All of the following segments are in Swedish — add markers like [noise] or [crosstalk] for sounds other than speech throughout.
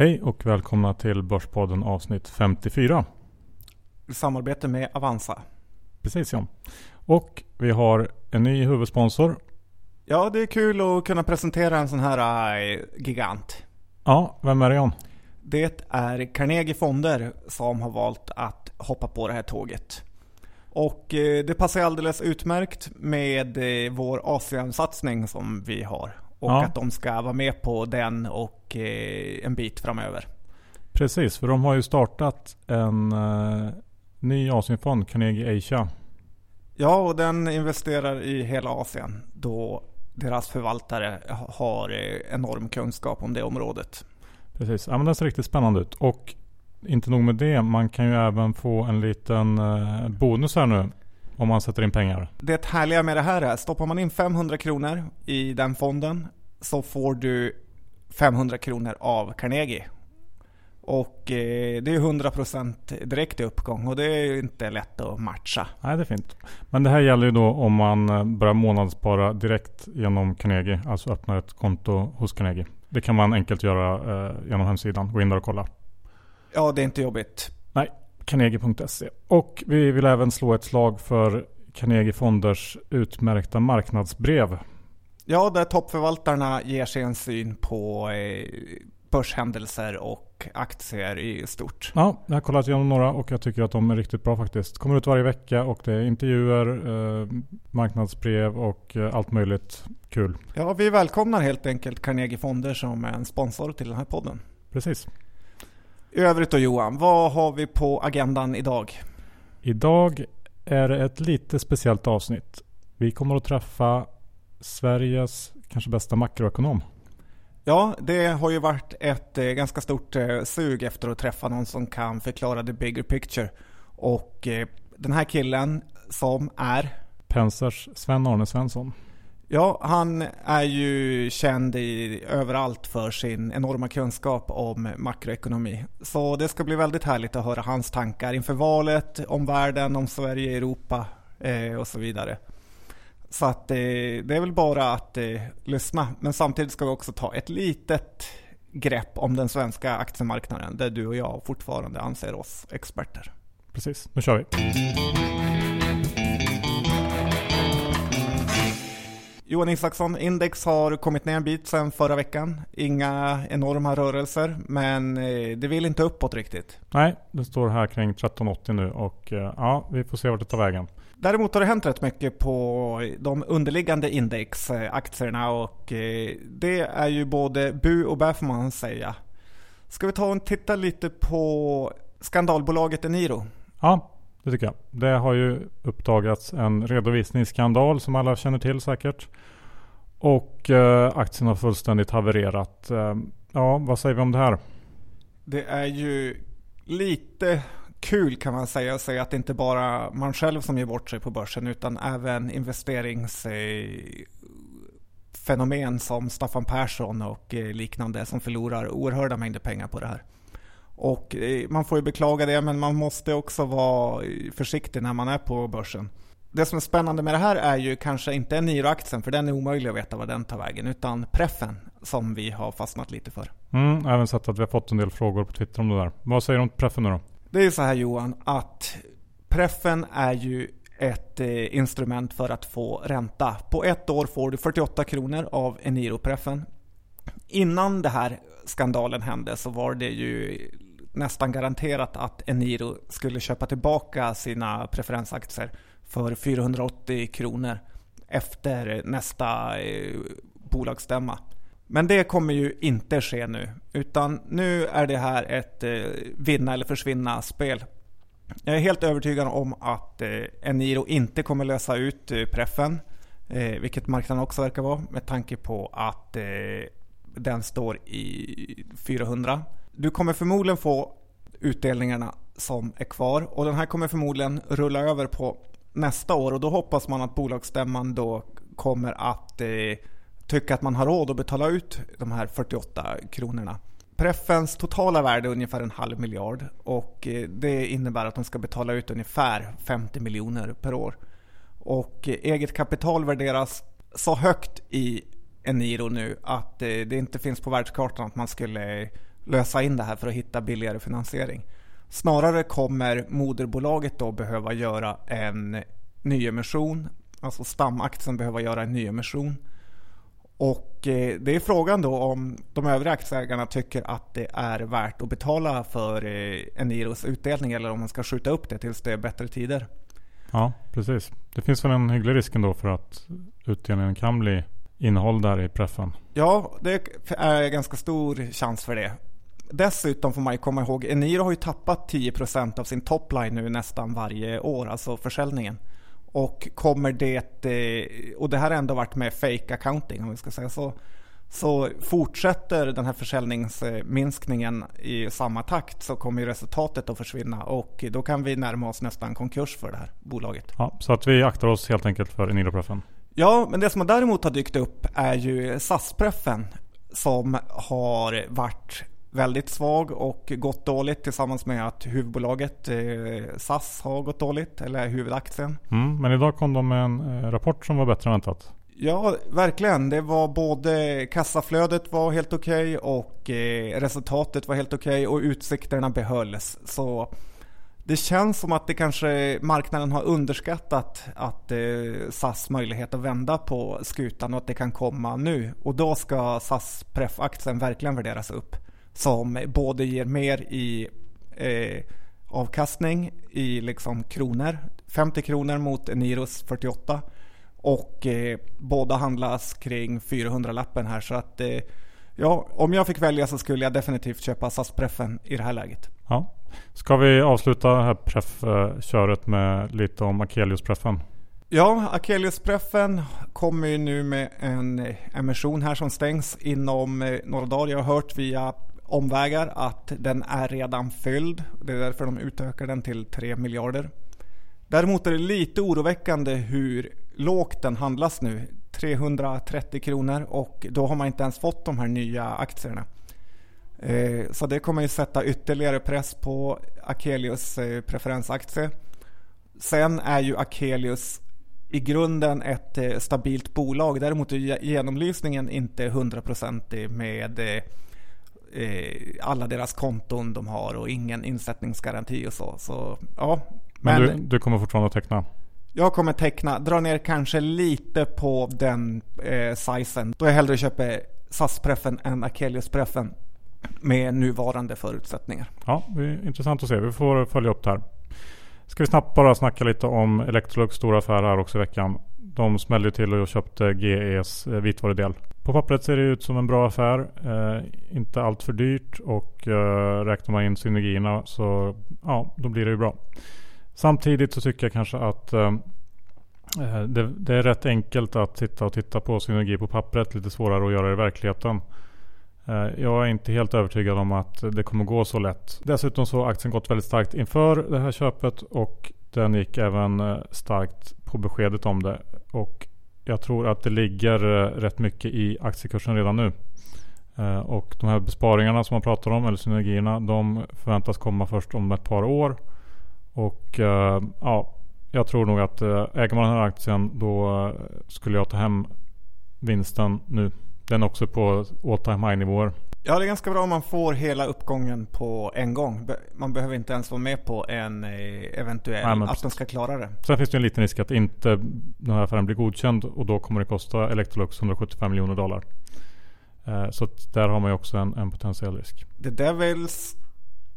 Hej och välkomna till Börspodden avsnitt 54. I samarbete med Avanza. Precis ja. Och vi har en ny huvudsponsor. Ja, det är kul att kunna presentera en sån här äh, gigant. Ja, vem är det John? Det är Carnegie Fonder som har valt att hoppa på det här tåget. Och eh, det passar alldeles utmärkt med eh, vår Asiensatsning som vi har. Och ja. att de ska vara med på den och eh, en bit framöver. Precis, för de har ju startat en ny Asienfond, Carnegie Asia. Ja, och den investerar i hela Asien då deras förvaltare har enorm kunskap om det området. Precis, ja, men den ser riktigt spännande ut. Och inte nog med det, man kan ju även få en liten eh, bonus här nu om man sätter in pengar. Det härliga med det här är, stoppar man in 500 kronor i den fonden så får du 500 kronor av Carnegie. Och eh, det är 100% direkt i uppgång och det är ju inte lätt att matcha. Nej, det är fint. Men det här gäller ju då om man eh, börjar månadsspara direkt genom Carnegie, alltså öppnar ett konto hos Carnegie. Det kan man enkelt göra eh, genom hemsidan. Gå in där och kolla. Ja, det är inte jobbigt. Nej, Carnegie.se. Och vi vill även slå ett slag för Carnegie Fonders utmärkta marknadsbrev. Ja, där toppförvaltarna ger sin syn på eh, börshändelser och aktier i stort. Ja, jag har kollat igenom några och jag tycker att de är riktigt bra faktiskt. Kommer ut varje vecka och det är intervjuer, eh, marknadsbrev och eh, allt möjligt kul. Ja, vi välkomnar helt enkelt Carnegie Fonder som en sponsor till den här podden. Precis. I övrigt då Johan, vad har vi på agendan idag? Idag är det ett lite speciellt avsnitt. Vi kommer att träffa Sveriges kanske bästa makroekonom. Ja, det har ju varit ett eh, ganska stort eh, sug efter att träffa någon som kan förklara the bigger picture. Och eh, den här killen som är Pensers Sven-Arne Svensson. Ja, han är ju känd i, överallt för sin enorma kunskap om makroekonomi. Så det ska bli väldigt härligt att höra hans tankar inför valet, om världen, om Sverige, Europa eh, och så vidare. Så att eh, det är väl bara att eh, lyssna. Men samtidigt ska vi också ta ett litet grepp om den svenska aktiemarknaden där du och jag fortfarande anser oss experter. Precis, nu kör vi. Johan Isaksson, index har kommit ner en bit sedan förra veckan. Inga enorma rörelser, men eh, det vill inte uppåt riktigt. Nej, det står här kring 1380 nu och eh, ja, vi får se vart det tar vägen. Däremot har det hänt rätt mycket på de underliggande indexaktierna och eh, det är ju både bu och bä får man säga. Ska vi ta och titta lite på skandalbolaget Eniro? Ja, det tycker jag. Det har ju uppdagats en redovisningsskandal som alla känner till säkert. Och eh, aktien har fullständigt havererat. Eh, ja, vad säger vi om det här? Det är ju lite kul kan man säga, att att det inte bara man själv som ger bort sig på börsen utan även investeringsfenomen som Staffan Persson och eh, liknande som förlorar oerhörda mängder pengar på det här. Och eh, man får ju beklaga det, men man måste också vara eh, försiktig när man är på börsen. Det som är spännande med det här är ju kanske inte Eniro-aktien, för den är omöjlig att veta var den tar vägen, utan preffen som vi har fastnat lite för. Mm, även sett att vi har fått en del frågor på Twitter om det där. Vad säger du om preffen nu då? Det är ju så här Johan, att preffen är ju ett eh, instrument för att få ränta. På ett år får du 48 kronor av Eniro-preffen. Innan den här skandalen hände så var det ju nästan garanterat att Eniro skulle köpa tillbaka sina preferensaktier för 480 kronor efter nästa eh, bolagsstämma. Men det kommer ju inte ske nu, utan nu är det här ett eh, vinna eller försvinna spel. Jag är helt övertygad om att eh, Eniro inte kommer lösa ut eh, preffen, eh, vilket marknaden också verkar vara med tanke på att eh, den står i 400. Du kommer förmodligen få utdelningarna som är kvar och den här kommer förmodligen rulla över på nästa år och då hoppas man att bolagsstämman då kommer att eh, tycka att man har råd att betala ut de här 48 kronorna. Preffens totala värde är ungefär en halv miljard och eh, det innebär att de ska betala ut ungefär 50 miljoner per år. Och eh, eget kapital värderas så högt i Eniro nu att eh, det inte finns på världskartan att man skulle lösa in det här för att hitta billigare finansiering. Snarare kommer moderbolaget då behöva göra en nyemission, alltså stamaktien behöva göra en nyemission. Och eh, det är frågan då om de övriga aktieägarna tycker att det är värt att betala för eh, Eniros utdelning eller om man ska skjuta upp det tills det är bättre tider. Ja, precis. Det finns väl en hygglig risk ändå för att utdelningen kan bli innehåll där i preffen. Ja, det är ganska stor chans för det. Dessutom får man ju komma ihåg, Eniro har ju tappat 10% av sin topline nu nästan varje år, alltså försäljningen. Och kommer det, eh, och det här har ändå varit med fake accounting om vi ska säga så, så fortsätter den här försäljningsminskningen i samma takt så kommer ju resultatet att försvinna och då kan vi närma oss nästan konkurs för det här bolaget. Ja, så att vi aktar oss helt enkelt för Eniro-preffen. Ja, men det som däremot har dykt upp är ju SAS-preffen som har varit väldigt svag och gått dåligt tillsammans med att huvudbolaget eh, SAS har gått dåligt, eller huvudaktien. Mm, men idag kom de med en eh, rapport som var bättre än väntat. Ja, verkligen. Det var både kassaflödet var helt okej okay och eh, resultatet var helt okej okay och utsikterna behölls. Så det känns som att det kanske marknaden har underskattat att SAS möjlighet att vända på skutan och att det kan komma nu. Och då ska SAS pref-aktien verkligen värderas upp. Som både ger mer i eh, avkastning i liksom kronor, 50 kronor mot Eniros 48 och eh, båda handlas kring 400-lappen här så att eh, ja, om jag fick välja så skulle jag definitivt köpa SAS-preffen i det här läget. Ja. Ska vi avsluta det här preff-köret med lite om Akelius-preffen? Ja, Akelius-preffen kommer ju nu med en emission här som stängs inom eh, några dagar. Jag har hört via omvägar att den är redan fylld. Det är därför de utökar den till 3 miljarder. Däremot är det lite oroväckande hur lågt den handlas nu. 330 kronor och då har man inte ens fått de här nya aktierna. Eh, så det kommer ju sätta ytterligare press på Akelius eh, preferensaktie. Sen är ju Akelius i grunden ett eh, stabilt bolag. Däremot är genomlysningen inte hundraprocentig med alla deras konton de har och ingen insättningsgaranti och så. så ja. Men, Men du, du, kommer fortfarande att teckna? Jag kommer teckna, dra ner kanske lite på den eh, sizen. Då jag hellre köper SAS-preffen än Akelius-preffen med nuvarande förutsättningar. Ja, det är intressant att se. Vi får följa upp det här. Ska vi snabbt bara snacka lite om Electrolux stora affär här också i veckan. De smällde till och köpte GEs eh, vitvarudel. På pappret ser det ut som en bra affär. Eh, inte allt för dyrt och eh, räknar man in synergierna så ja, då blir det ju bra. Samtidigt så tycker jag kanske att eh, eh, det, det, är rätt enkelt att sitta och titta på synergi på pappret. Lite svårare att göra det i verkligheten. Eh, jag är inte helt övertygad om att det kommer gå så lätt. Dessutom så har aktien gått väldigt starkt inför det här köpet och den gick även eh, starkt på beskedet om det. Och jag tror att det ligger eh, rätt mycket i aktiekursen redan nu. Eh, och de här besparingarna som man pratar om, eller synergierna, de förväntas komma först om ett par år. Och eh, ja, jag tror nog att äger man den här aktien då skulle jag ta hem vinsten nu. Den är också på all time high nivåer. Ja, det är ganska bra om man får hela uppgången på en gång. Man behöver inte ens vara med på en eh, eventuell, Nej, att de ska klara det. Sen finns det en liten risk att inte den här affären blir godkänd och då kommer det kosta Electrolux 175 miljoner dollar. Eh, så där har man ju också en, en potentiell risk. The devils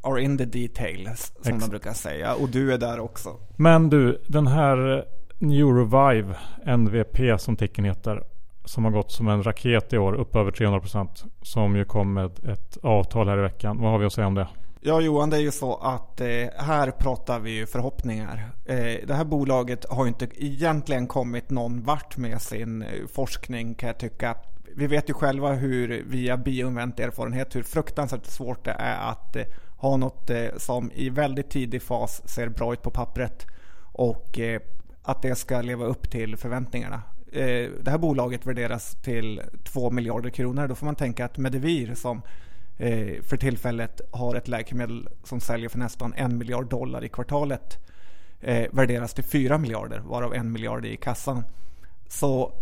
are in the details som Ex man brukar säga och du är där också. Men du, den här New Revive NVP som tecken heter som har gått som en raket i år, upp över 300%. Som ju kom med ett avtal här i veckan. Vad har vi att säga om det? Ja Johan, det är ju så att eh, här pratar vi ju förhoppningar. Eh, det här bolaget har ju inte egentligen kommit någon vart med sin eh, forskning kan jag tycka. Vi vet ju själva hur via bioinvent erfarenhet hur fruktansvärt svårt det är att eh, ha något eh, som i väldigt tidig fas ser bra ut på pappret och eh, att det ska leva upp till förväntningarna. Eh, det här bolaget värderas till 2 miljarder kronor. Då får man tänka att Medivir som eh, för tillfället har ett läkemedel som säljer för nästan en miljard dollar i kvartalet eh, värderas till 4 miljarder varav en miljard i kassan. Så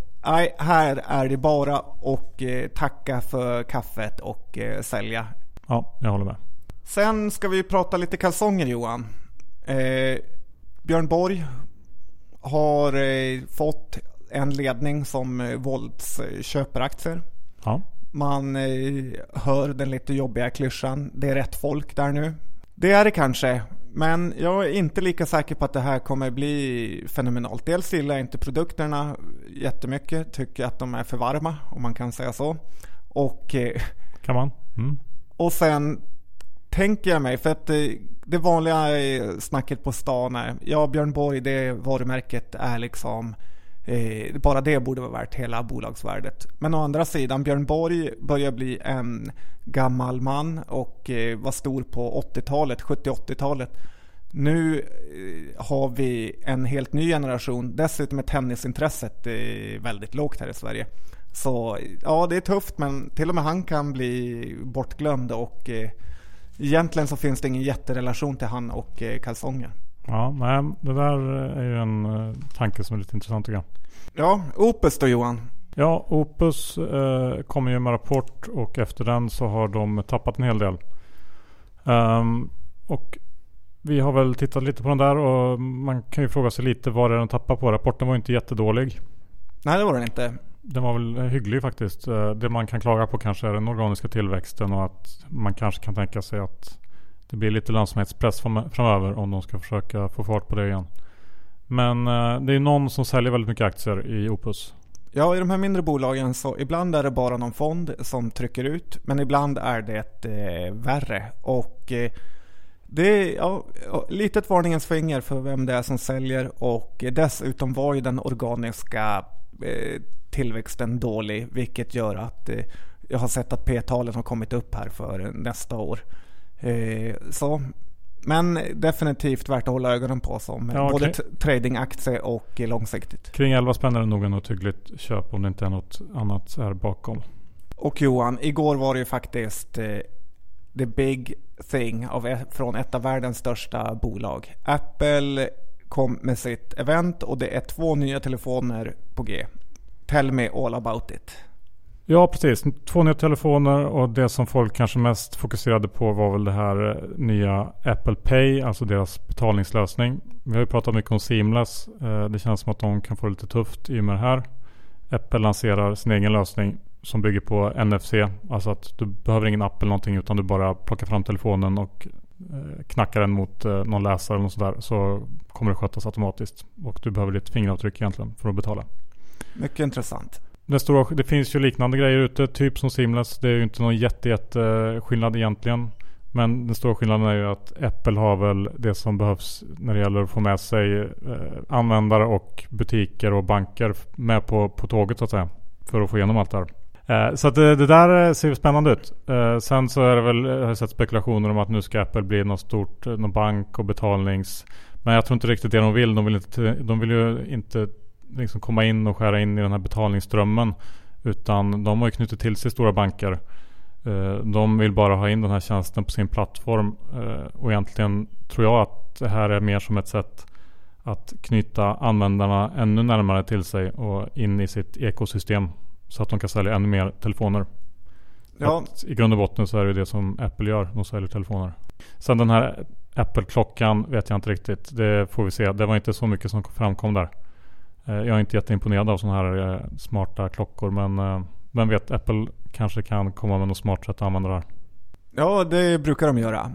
här är det bara att tacka för kaffet och sälja. Ja, jag håller med. Sen ska vi prata lite kalsonger Johan. Eh, Björn Borg har eh, fått en ledning som eh, våldsköper aktier. Ja. Man eh, hör den lite jobbiga klyschan, det är rätt folk där nu. Det är det kanske, men jag är inte lika säker på att det här kommer bli fenomenalt. Dels gillar jag inte produkterna jättemycket, tycker att de är för varma om man kan säga så. Och, eh, Kan man? Mm. och sen tänker jag mig, för att eh, det vanliga eh, snacket på stan är, ja Björn Borg det varumärket är liksom Eh, bara det borde vara värt hela bolagsvärdet. Men å andra sidan, Björn Borg börjar bli en gammal man och eh, var stor på 80-talet, 70-80-talet. Nu eh, har vi en helt ny generation. Dessutom är tennisintresset eh, väldigt lågt här i Sverige. Så eh, ja, det är tufft men till och med han kan bli bortglömd och eh, egentligen så finns det ingen jätterelation till han och eh, kalsonger. Ja, nej, det där är ju en eh, tanke som är lite intressant tycker jag. Ja, Opus då Johan? Ja, Opus eh, kommer ju med rapport och efter den så har de tappat en hel del. Ehm, och vi har väl tittat lite på den där och man kan ju fråga sig lite vad det är de tappar på. Rapporten var ju inte jättedålig. Nej, det var den inte. Den var väl hygglig faktiskt. Eh, Det man kan klaga på kanske är den organiska tillväxten och att man kanske kan tänka sig att det blir lite lönsamhetspress framöver om de ska försöka få fart på det igen. Men eh, det är någon som säljer väldigt mycket aktier i Opus. Ja, i de här mindre bolagen så ibland är det bara någon fond som trycker ut, men ibland är det eh, värre. Och eh, det är ja, ja, litet varningens finger för vem det är som säljer och eh, dessutom var ju den organiska eh, tillväxten dålig, vilket gör att eh, jag har sett att P-talen har kommit upp här för nästa år. Eh, så men definitivt värt att hålla ögonen på som Ja, både t- tradingaktie och långsiktigt. Kring 11 spänn är det nog något hyggligt köp om det inte är något annat här bakom. Och Johan, igår var det ju faktiskt eh, the big thing av, ett- från ett av världens största bolag. Apple kom med sitt event och det är två nya telefoner på G. Tell me all about it. Ja precis, två nya telefoner och det som folk kanske mest fokuserade på var väl det här eh, nya Apple Pay, alltså deras betalningslösning. Vi har ju pratat mycket om Seamless. Eh, det känns som att de kan få det lite tufft i och med det här. Apple lanserar sin egen lösning som bygger på NFC. Alltså att du behöver ingen app eller någonting utan du bara plockar fram telefonen och eh, knackar den mot någon läsare eller något sådär. Så kommer det skötas automatiskt. Och du behöver ditt fingeravtryck egentligen för att betala. Mycket intressant. Det, stora, det finns ju liknande grejer ute, typ som Simless. Det är ju inte någon jätte, jätte eh, skillnad egentligen. Men den stora skillnaden är ju att Apple har väl det som behövs när det gäller att få med sig eh, användare och butiker och banker med på, på tåget så att säga. För att få igenom allt det här. Eh, så att det, det där ser ju spännande ut. Sen så är det väl, jag har sett spekulationer om att nu ska Apple bli något stort, någon bank och betalnings... Men jag tror inte riktigt det de vill. De vill, inte, de vill ju inte liksom komma in och skära in i den här betalningsströmmen. Utan de har ju knutit till sig stora banker. Eh, De vill bara ha in den här tjänsten på sin plattform. Eh, Och egentligen tror jag att det här är mer som ett sätt att knyta användarna ännu närmare till sig och in i sitt ekosystem. Så att de kan sälja ännu mer telefoner. Ja, Att I grund och botten så är det det som Apple gör. De säljer telefoner. Sen den här Apple-klockan vet jag inte riktigt. Det får vi se. Det var inte så mycket som framkom där. Eh, Jag är inte jätteimponerad av sådana här eh, smarta klockor. Men eh, vem vet, Apple kanske kan komma med något smart sätt att använda det här. ja, det brukar de göra.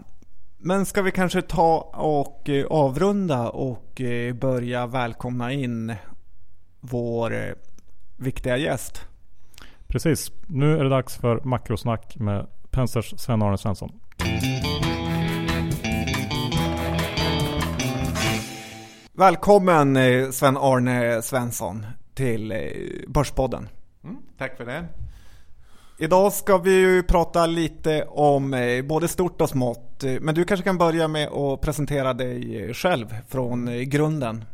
Men ska vi kanske ta och avrunda och börja välkomna in vår viktiga gäst? Precis. Nu är det dags för makrosnack med Pensers Sven-Arne Svensson. Välkommen eh, Sven-Arne Svensson till eh, Börspodden. Mm, tack för det. Idag ska vi ju prata lite om eh, både stort och smått. Men du kanske kan börja med att presentera dig själv från grunden.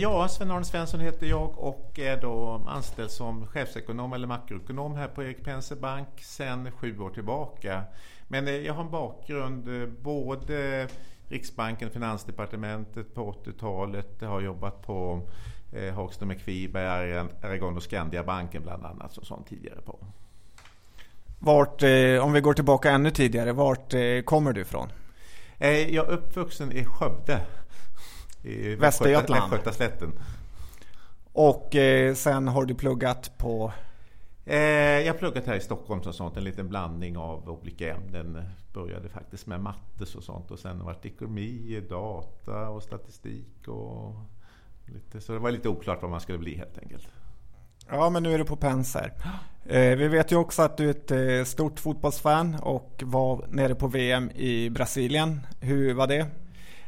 Ja, Sven-Arne Svensson heter jag och är då anställd som chefsekonom eller makroekonom här på Erik Penser Bank sedan sju år tillbaka. Men jag har en bakgrund både Riksbanken, Finansdepartementet på 80-talet. Jag har jobbat på eh, Hagström Kviberg, Aragon och Skandiabanken bland annat och sånt tidigare på. Vart, eh, om vi går tillbaka ännu tidigare, vart eh, kommer du ifrån? Eh, jag är uppvuxen i Skövde. I Västergötland? Västgötaslätten. Och sen har du pluggat på? Eh, jag har pluggat här i Stockholm och sånt, en liten blandning av olika ämnen. Började faktiskt med mattes och sånt och sen varit ekonomi, data och statistik och lite, så det var lite oklart vad man skulle bli helt enkelt. Ja, men nu är du på Penser. Eh, vi vet ju också att du är ett eh, stort fotbollsfan och var nere på VM i Brasilien. Hur var det?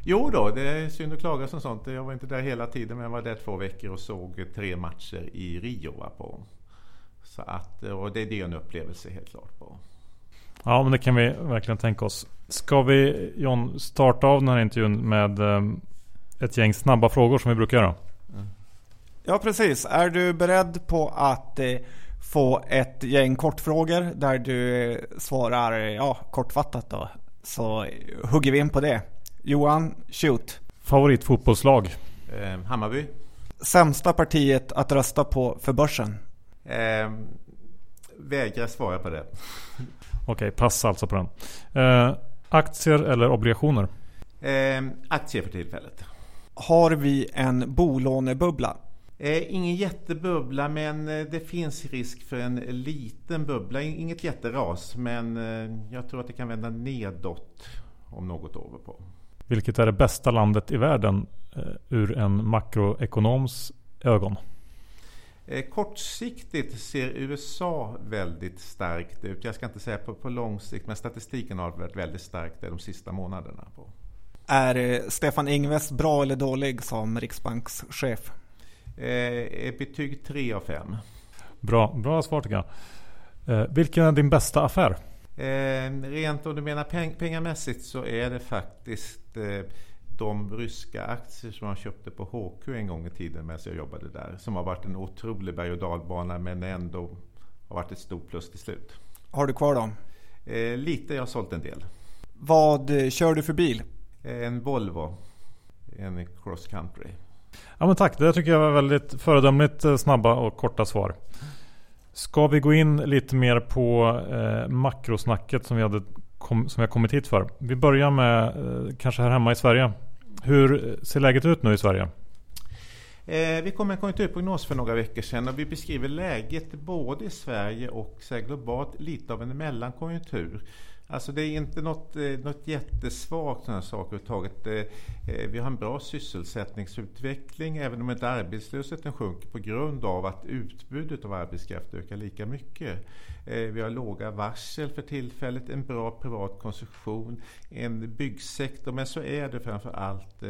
Jo då, det är synd att klaga som sånt. Jag var inte där hela tiden men jag var där två veckor och såg tre matcher i Rio. På. Så att, och det, det är en upplevelse helt klart. på. Ja men det kan vi verkligen tänka oss. Ska vi John starta av den här intervjun med eh, ett gäng snabba frågor som vi brukar göra? Mm. Ja precis. Är du beredd på att eh, få ett gäng kortfrågor där du svarar ja, kortfattat då? Så hugger vi in på det. Johan, shoot. Favoritfotbollslag? Eh, Hammarby. Sämsta partiet att rösta på för börsen? Eh, vägrar svara på det. Okej, pass alltså på den. Eh, aktier eller obligationer? Eh, aktier för tillfället. Har vi en bolånebubbla? Eh, ingen jättebubbla men eh, det finns risk för en liten bubbla. Inget jätteras men eh, jag tror att det kan vända nedåt om något år på. Vilket är det bästa landet i världen eh, ur en makroekonoms ögon? Eh, kortsiktigt ser USA väldigt starkt ut. Jag ska inte säga på, på lång sikt, men statistiken har varit väldigt stark de sista månaderna. På. Är eh, Stefan Ingves bra eller dålig som riksbankschef? Eh, betyg 3 av 5. Bra, bra svar tycker jag. Eh, vilken är din bästa affär? Eh, rent om du menar peng pengamässigt så är det faktiskt eh, de ryska aktier som jag köpte på HQ en gång i tiden medan jag jobbade där. Som har varit en otrolig berg och dalbana men ändå har varit ett stort plus till slut. Har du kvar dem? Eh, lite, jag har sålt en del. Vad eh, kör du för bil? Eh, en Volvo. En cross country. Ja men tack, det tycker jag var väldigt föredömligt eh, snabba och korta svar. Ska vi gå in lite mer på eh, makrosnacket som vi, hade kom, som vi har kommit hit för? Vi börjar med eh, kanske här hemma i Sverige. Hur ser läget ut nu i Sverige? Eh, vi kom med en konjunkturprognos för några veckor sedan och vi beskriver läget både i Sverige och globalt lite av en mellankonjunktur. Alltså det är inte något, eh, något jättesvagt sådana saker överhuvudtaget. Eh, vi har en bra sysselsättningsutveckling även om inte arbetslösheten sjunker på grund av att utbudet av arbetskraft ökar lika mycket. Eh, vi har låga varsel för tillfället, en bra privat konsumtion, en byggsektor men så är det framför allt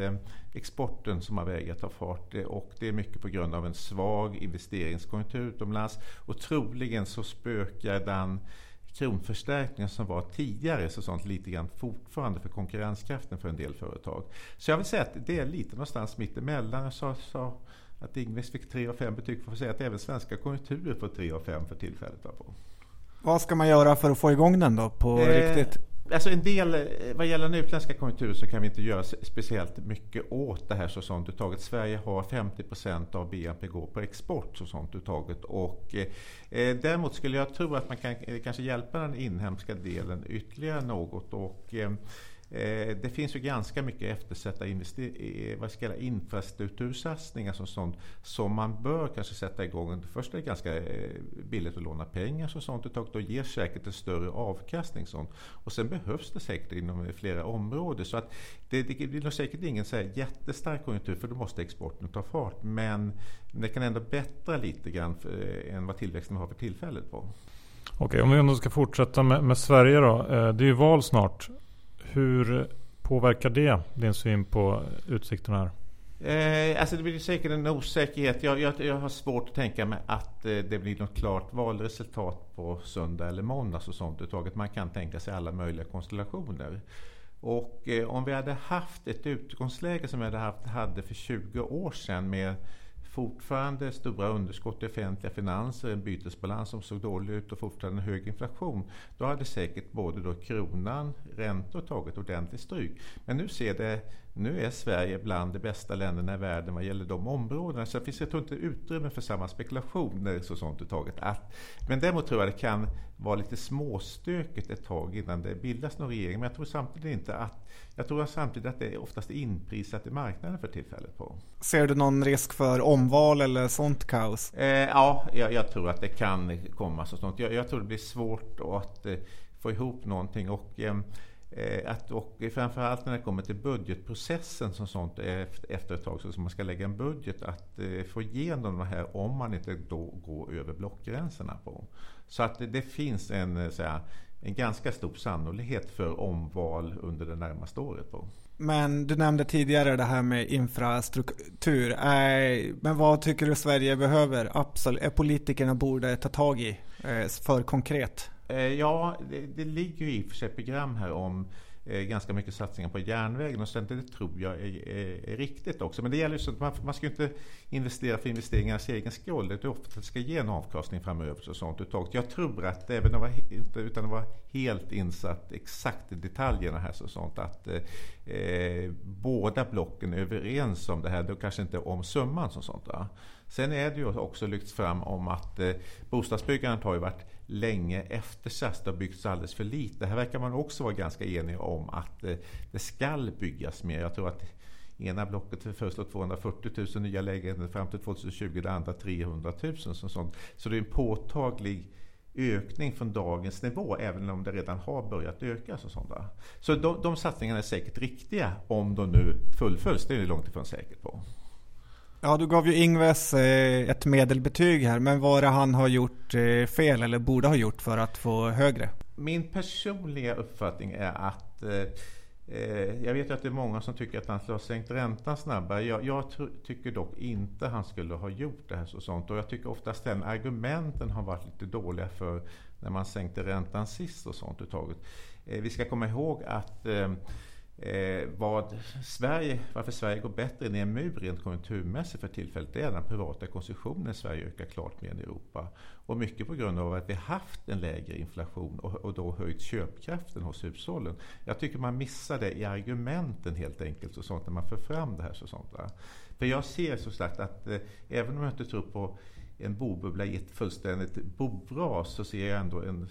exporten som har vägrat ta fart och det är mycket på grund av en svag investeringskonjunktur utomlands och troligen så spökar den kronförstärkningen som var tidigare så sånt lite grann fortfarande för konkurrenskraften för en del företag. Så jag vill säga att det är lite någonstans mittemellan. Jag sa, sa att Ingves fick 3 av 5 betyg. Får säga att även svenska konjunkturer får 3 av 5 för tillfället. På. Vad ska man göra för att få igång den då på eh, riktigt? Alltså en del, eh, vad gäller den utländska konjunkturen så kan vi inte göra speciellt mycket åt det här så sånt uttaget. Sverige har 50% av BNP går på export så sånt uttaget. Och, eh, eh, däremot skulle jag tro att man kan eh, kanske hjälpa den inhemska delen ytterligare något. Och, Eh, Eh, det finns ju ganska mycket eftersatta vad ska jag infrastruktursatsningar som, sånt, som man bör kanske sätta igång. Först är det ganska eh, billigt att låna pengar och sånt ett tag. Då ger säkert en större avkastning. Sånt. Och sen behövs det säkert inom flera områden. Så att det, det blir säkert ingen så här jättestark konjunktur för då måste exporten ta fart. Men det kan ändå bättra lite grann för, eh, än vad tillväxten har för tillfället. På. Okej, om vi ändå ska fortsätta med, med Sverige då. Eh, det är ju val snart. Hur påverkar det din syn på utsikterna här? Eh, alltså det blir säkert en osäkerhet. Jag, jag, jag, har svårt att tänka mig att eh, det blir något klart valresultat på söndag eller måndag. Så sånt uttaget. Man kan tänka sig alla möjliga konstellationer. Och eh, om vi hade haft ett utgångsläge som vi hade haft, hade för 20 år sedan med fortfarande stora underskott i offentliga finanser, en bytesbalans som såg dålig ut och fortfarande hög inflation. Då hade säkert både då kronan, räntor tagit ordentligt stryk. Men nu ser det nu är Sverige bland de bästa länderna i världen vad gäller de områdena. Så det finns jag tror inte utrymme för samma spekulationer så sånt taget. Att, men däremot tror jag det kan vara lite småstökigt ett tag innan det bildas någon regering. Men jag tror samtidigt inte att jag tror samtidigt att det oftast är inprisat i marknaden för tillfället. på. Ser du någon risk för omval eller sånt kaos? Eh, ja, jag, jag, tror att det kan komma så sånt. Jag, jag tror det blir svårt att eh, få ihop någonting. och Eh, Eh, att, och framförallt när det kommer till budgetprocessen som sånt eh, efter ett tag, så som man ska lägga en budget, att eh, få igenom det här om man inte då går över blockgränserna. På. Så att det finns en, så här, en ganska stor sannolikhet för omval under det närmaste året. På. Men du nämnde tidigare det här med infrastruktur. Men vad tycker du Sverige behöver? Absolut, politikerna borde ta tag i för konkret? Eh, ja, det, det ligger ju i och för sig program här om eh, ganska mycket satsningar på järnvägen och sen det tror jag är, är, är riktigt också. Men det gäller ju att man, man ska ju inte investera för investeringarnas egen skull. Det är ofta det ska ge en avkastning framöver. Och sånt uttaget. Jag tror att även om jag utan att vara helt insatt exakt i detaljerna här så sånt att eh, eh, båda blocken är överens om det här. Då kanske inte om summan som sånt. Där. Sen är det ju också lyfts fram om att eh, bostadsbyggandet har ju varit länge eftersatt. Det har byggts alldeles för lite. Här verkar man också vara ganska enig om att eh, det skall byggas mer. Jag tror att ena blocket föreslår 240 000 nya lägenheter fram till 2020, det andra 300 000. sånt. Så det är en påtaglig ökning från dagens nivå, även om det redan har börjat öka. Så, sådana. så de, de satsningarna är säkert riktiga om de nu fullföljs. Det är långt ifrån säkert på. Ja, du gav ju Ingves eh, ett medelbetyg här, men vad är det han har gjort eh, fel eller borde ha gjort för att få högre? Min personliga uppfattning är att eh, eh jag vet att det är många som tycker att han skulle ha sänkt räntan snabbare. Jag, jag tycker dock inte han skulle ha gjort det här så sånt. Och jag tycker oftast den argumenten har varit lite dåliga för när man sänkte räntan sist och sånt uttaget. vi ska komma ihåg att Eh, vad Sverige, varför Sverige går bättre än EMU rent konjunkturmässigt för tillfället, det är den privata konsumtionen i Sverige ökar klart mer än i Europa. Och mycket på grund av att vi haft en lägre inflation och, och då höjt köpkraften hos hushållen. Jag tycker man missar det i argumenten helt enkelt, och sånt när man för fram det här. Så sånt där. För jag ser så sagt att eh, även om jag inte tror på en bobubbla i ett fullständigt bobras så ser jag ändå en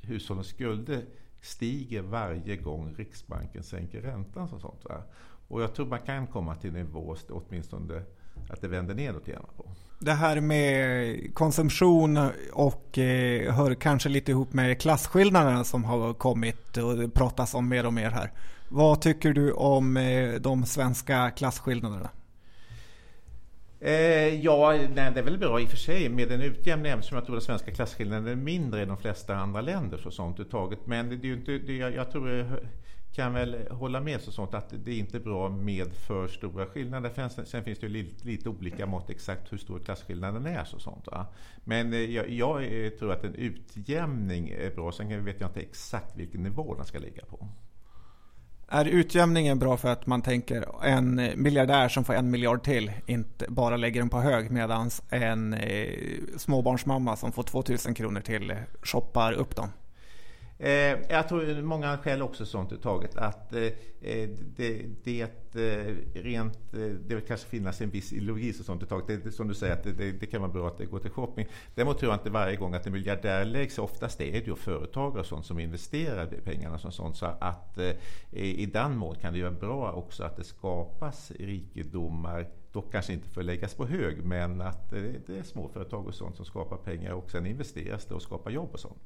hushållens skulder stiger varje gång Riksbanken sänker räntan. Och, sånt, va? och jag tror man kan komma till nivå åtminstone att det vänder nedåt igen. På. Det här med konsumtion och eh, hör kanske lite ihop med klasskillnaderna som har kommit och det pratas om mer och mer här. Vad tycker du om eh, de svenska klasskillnaderna? Eh, ja, nej, det är väl bra i och för sig med en utjämning eftersom jag tror att svenska klasskillnaden är mindre än de flesta andra länder så sånt uttaget. Men det, det är ju inte, det, jag, jag tror jag kan väl hålla med så sånt att det är inte bra med för stora skillnader. Sen finns det ju lite, lite olika mått exakt hur stor klasskillnaden är. Så sånt, va? Men eh, jag, jag, eh, tror att en utjämning är bra. Sen vet jag inte exakt vilken nivå den ska ligga på. Är utjämningen bra för att man tänker en miljardär som får en miljard till inte bara lägger den på hög medan en eh, småbarnsmamma som får 2000 kronor till eh, shoppar upp dem? Eh, jag tror många skäl också sånt taget att eh, eh, det, det, eh, rent, eh, det vill kanske finnas en viss ideologi. och sånt taget. Det, som du säger att det, det, kan vara bra att det går till shopping. Däremot tror jag inte varje gång att en miljardär läggs, oftast är det ju företagare och sånt som investerar pengarna som sånt. Så att eh, i den mån kan det vara bra också att det skapas rikedomar dock kanske inte får läggas på hög, men att det är småföretag och sånt som skapar pengar och sen investeras det och skapar jobb och sånt.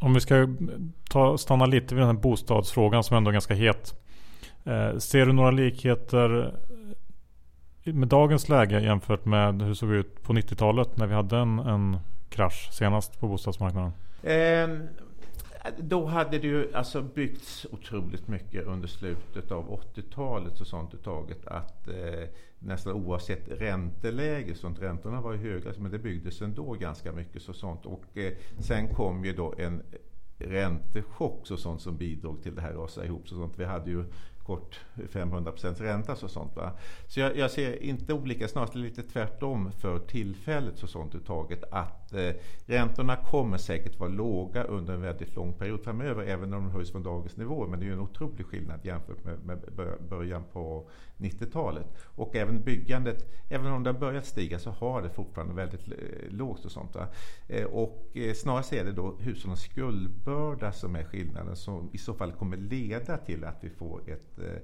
Om vi ska ta, stanna lite vid den här bostadsfrågan som ändå är ganska het. Eh, ser du några likheter med dagens läge jämfört med hur det såg ut på 90-talet när vi hade en, en krasch senast på bostadsmarknaden? Eh, då hade det ju alltså byggts otroligt mycket under slutet av 80-talet och sånt taget att eh, nästan oavsett ränteläge, sånt, räntorna var ju höga men det byggdes ändå ganska mycket så sånt och eh, sen kom ju då en räntechock och sånt som bidrog till det här rasa ihop. Så sånt. Vi hade ju kort 500 ränta och sånt. Va? Så jag, jag, ser inte olika, snarare lite tvärtom för tillfället så sånt uttaget att att eh, räntorna kommer säkert vara låga under en väldigt lång period framöver, även om de höjs från dagens nivå. Men det är ju en otrolig skillnad jämfört med, med början på 90-talet. Och även byggandet, även om det har börjat stiga, så har det fortfarande väldigt eh, lågt och sånt. Eh, och eh, snarare är det då hushållens skuldbörda som är skillnaden, som i så fall kommer leda till att vi får ett Eh,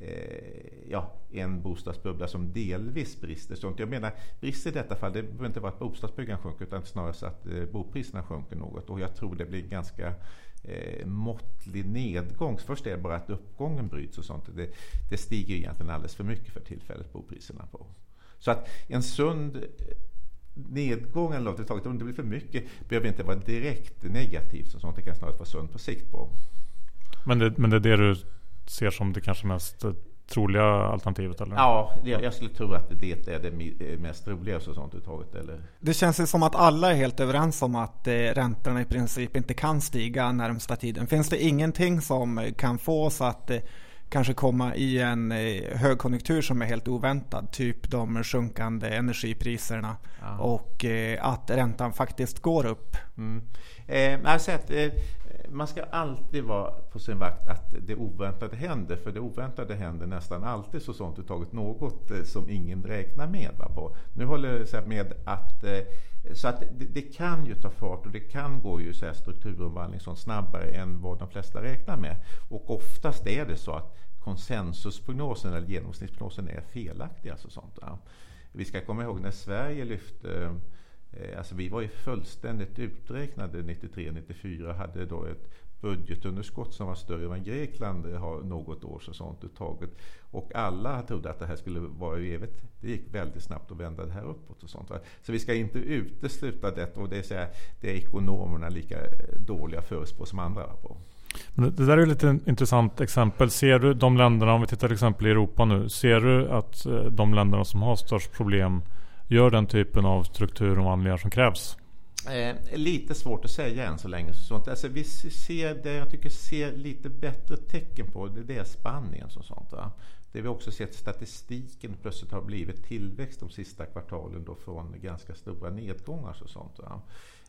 Eh, ja, en bostadsbubbla som delvis brister. Så jag menar, brister i detta fall, det behöver inte vara att bostadsbyggandet sjunker utan snarare så att eh, bopriserna sjunker något. Och jag tror det blir en ganska eh, måttlig nedgång. Först är det bara att uppgången bryts och sånt. Det, det stiger egentligen alldeles för mycket för tillfället, bopriserna på. Så att en sund eh, nedgång eller något taget, om det blir för mycket, behöver inte vara direkt negativt. Sånt. Det kan snarare vara sunt på sikt på. Men det, men det är det du ser som det kanske mest troliga alternativet? Eller? Ja, jag skulle tro att det är det mest troliga så sånt uttaget. Eller? Det känns ju som att alla är helt överens om att eh, räntorna i princip inte kan stiga närmsta tiden. Finns det ingenting som kan få oss att eh, kanske komma i en eh, högkonjunktur som är helt oväntad, typ de sjunkande energipriserna ja. och att räntan faktiskt går upp? Mm. Eh, alltså att, eh, man ska alltid vara på sin vakt att det oväntade händer, för det oväntade händer nästan alltid så sånt tagit något eh, som ingen räknar med. Va, på. Nu håller jag med att eh, så att det, det, kan ju ta fart och det kan gå ju så här strukturomvandling som snabbare än vad de flesta räknar med. Och oftast är det så att konsensusprognosen eller genomsnittsprognosen är felaktig. Alltså sånt, där. Vi ska komma ihåg när Sverige lyfte eh, alltså vi var ju fullständigt uträknade 93-94 hade då ett budgetunderskott som var större än vad Grekland har något år så sånt uttaget. Och alla trodde att det här skulle vara evigt. Det gick väldigt snabbt att vända det här uppåt och sånt. Så vi ska inte utesluta detta och det är, så här, det är ekonomerna lika dåliga förutspå som andra på. Men det där är ett lite intressant exempel. Ser du de länderna, om vi tittar till exempel i Europa nu. Ser du att eh, de länderna som har störst problem gör den typen av strukturomvandlingar som krävs? Eh, lite svårt att säga än så länge. Sånt. Alltså, vi ser det jag tycker ser lite bättre tecken på det, det är Spanien. Och sånt, va? Det vi också sett statistiken plötsligt har blivit tillväxt de sista kvartalen då från ganska stora nedgångar. Och sånt, va?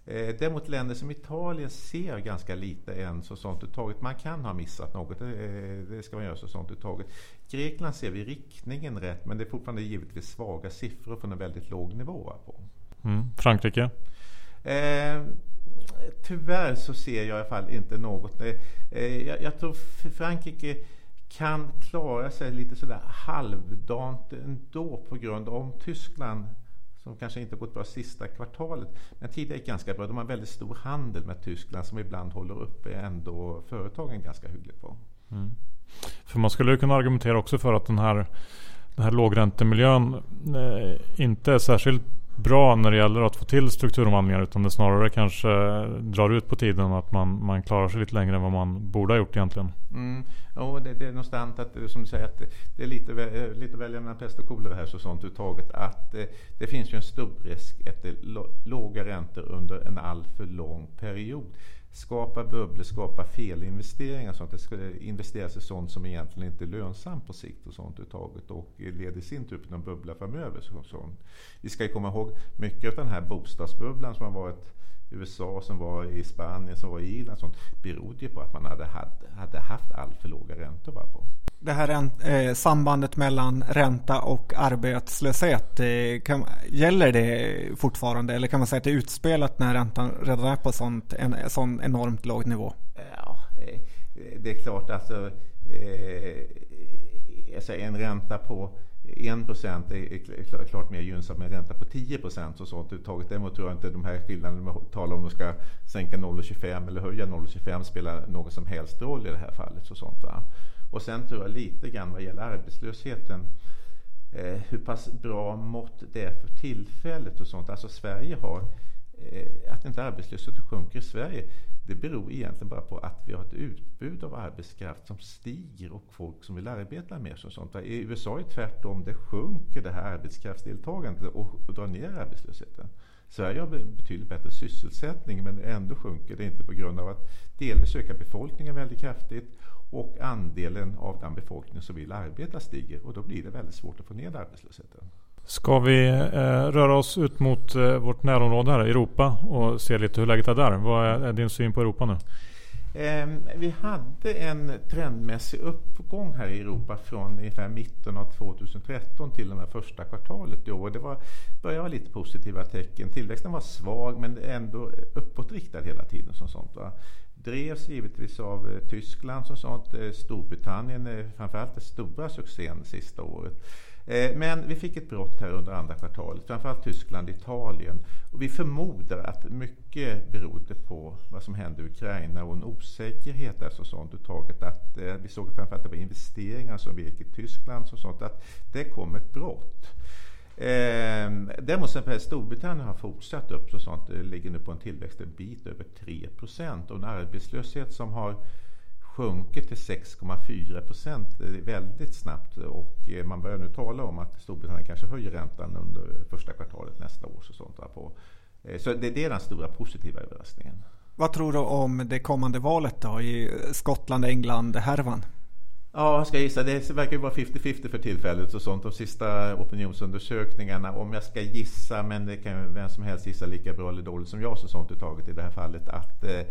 Eh, däremot länder som Italien ser ganska lite än så sånt uttaget. Man kan ha missat något, eh, det ska man göra så sånt uttaget. Grekland ser vi riktningen rätt men det är fortfarande givetvis svaga siffror från en väldigt låg nivå. På. Mm. Frankrike? Eh, tyvärr så ser jag i alla fall inte något. Eh, eh jag, jag tror Frankrike kan klara sig lite sådär halvdant ändå på grund av Tyskland som kanske inte gått bra sista kvartalet. Men tidigare gick ganska bra. De har väldigt stor handel med Tyskland som ibland håller uppe ändå företagen ganska hyggligt på. Mm. För man skulle kunna argumentera också för att den här, den här lågräntemiljön eh, inte är särskilt bra när det gäller att få till strukturomvandlingar utan det snarare kanske drar ut på tiden att man, man klarar sig lite längre än vad man borde ha gjort egentligen. Mm. Ja, det, det är någonstans att, som du säger, att det är lite, eh, lite välja mellan pest och kolera här så sånt uttaget att det, det finns ju en stor risk efter låga räntor under en alltför lång period skapa bubblor, skapa felinvesteringar. Sånt. Det ska investeras i sånt som egentligen inte är lönsamt på sikt och sånt uttaget och leder i sin tur till en bubbla framöver. Sånt. Vi ska komma ihåg mycket av den här bostadsbubblan som har varit USA, som var i Spanien, som var i Irland, sånt, berodde ju på att man hade, hade haft allt för låga räntor. Bara på det här eh, sambandet mellan ränta och arbetslöshet, eh, kan, gäller det fortfarande eller kan man säga att det är utspelat när räntan redan är på sånt, en sån enormt låg nivå? Ja, eh, det är klart alltså, alltså en ränta på 1 procent är klart mer gynnsamt med en ränta på 10 procent och sånt uttaget. Däremot tror jag inte de här skillnaderna man talar om de ska sänka 0,25 eller höja 0,25 spelar någon som helst roll i det här fallet. Och sånt, va? Och sen tror jag lite grann vad gäller arbetslösheten eh, hur pass bra mått det är för tillfället och sånt. Alltså Sverige har, eh, att inte arbetslösheten sjunker i Sverige, det beror egentligen bara på att vi har ett utbud av arbetskraft som stiger och folk som vill arbeta mer. Och sånt. I USA är det tvärtom, det sjunker det här arbetskraftsdeltagandet och, drar ner arbetslösheten. Sverige har betydligt bättre sysselsättning men ändå sjunker det inte på grund av att delvis ökar befolkningen väldigt kraftigt och andelen av den befolkning som vill arbeta stiger och då blir det väldigt svårt att få ner arbetslösheten. Ska vi eh, röra oss ut mot eh, vårt närområde här, Europa och se lite hur läget är där? Vad är, är din syn på Europa nu? Eh, vi hade en trendmässig uppgång här i Europa från ungefär mitten av 2013 till och med första kvartalet i år. Det var, började vara lite positiva tecken. Tillväxten var svag men ändå uppåtriktad hela tiden. Som sånt, va? Drevs givetvis av eh, Tyskland som sånt. Eh, Storbritannien är framförallt den stora succén sista året. Eh, men vi fick ett brott här under andra kvartalet, framförallt Tyskland och Italien. Och vi förmodar att mycket berodde på vad som hände i Ukraina och en osäkerhet där så sånt taget att eh, vi såg framförallt att det var investeringar som gick i Tyskland och sånt att det kom ett brott. Eh, däremot sen Storbritannien har fortsatt upp så sånt, det ligger nu på en tillväxt en bit över 3% och en arbetslöshet som har sjunkit till 6,4 procent väldigt snabbt och eh, man börjar nu tala om att Storbritannien kanske höjer räntan under första kvartalet nästa år. Så, sånt på. Eh, så det, det är den stora positiva överraskningen. Vad tror du om det kommande valet då i Skottland, England, härvan? Ja, jag ska gissa. Det verkar ju vara 50-50 för tillfället och sånt. De sista opinionsundersökningarna, om jag ska gissa, men det kan ju vem som helst gissa lika bra eller dåligt som jag så sånt taget i det här fallet, att eh,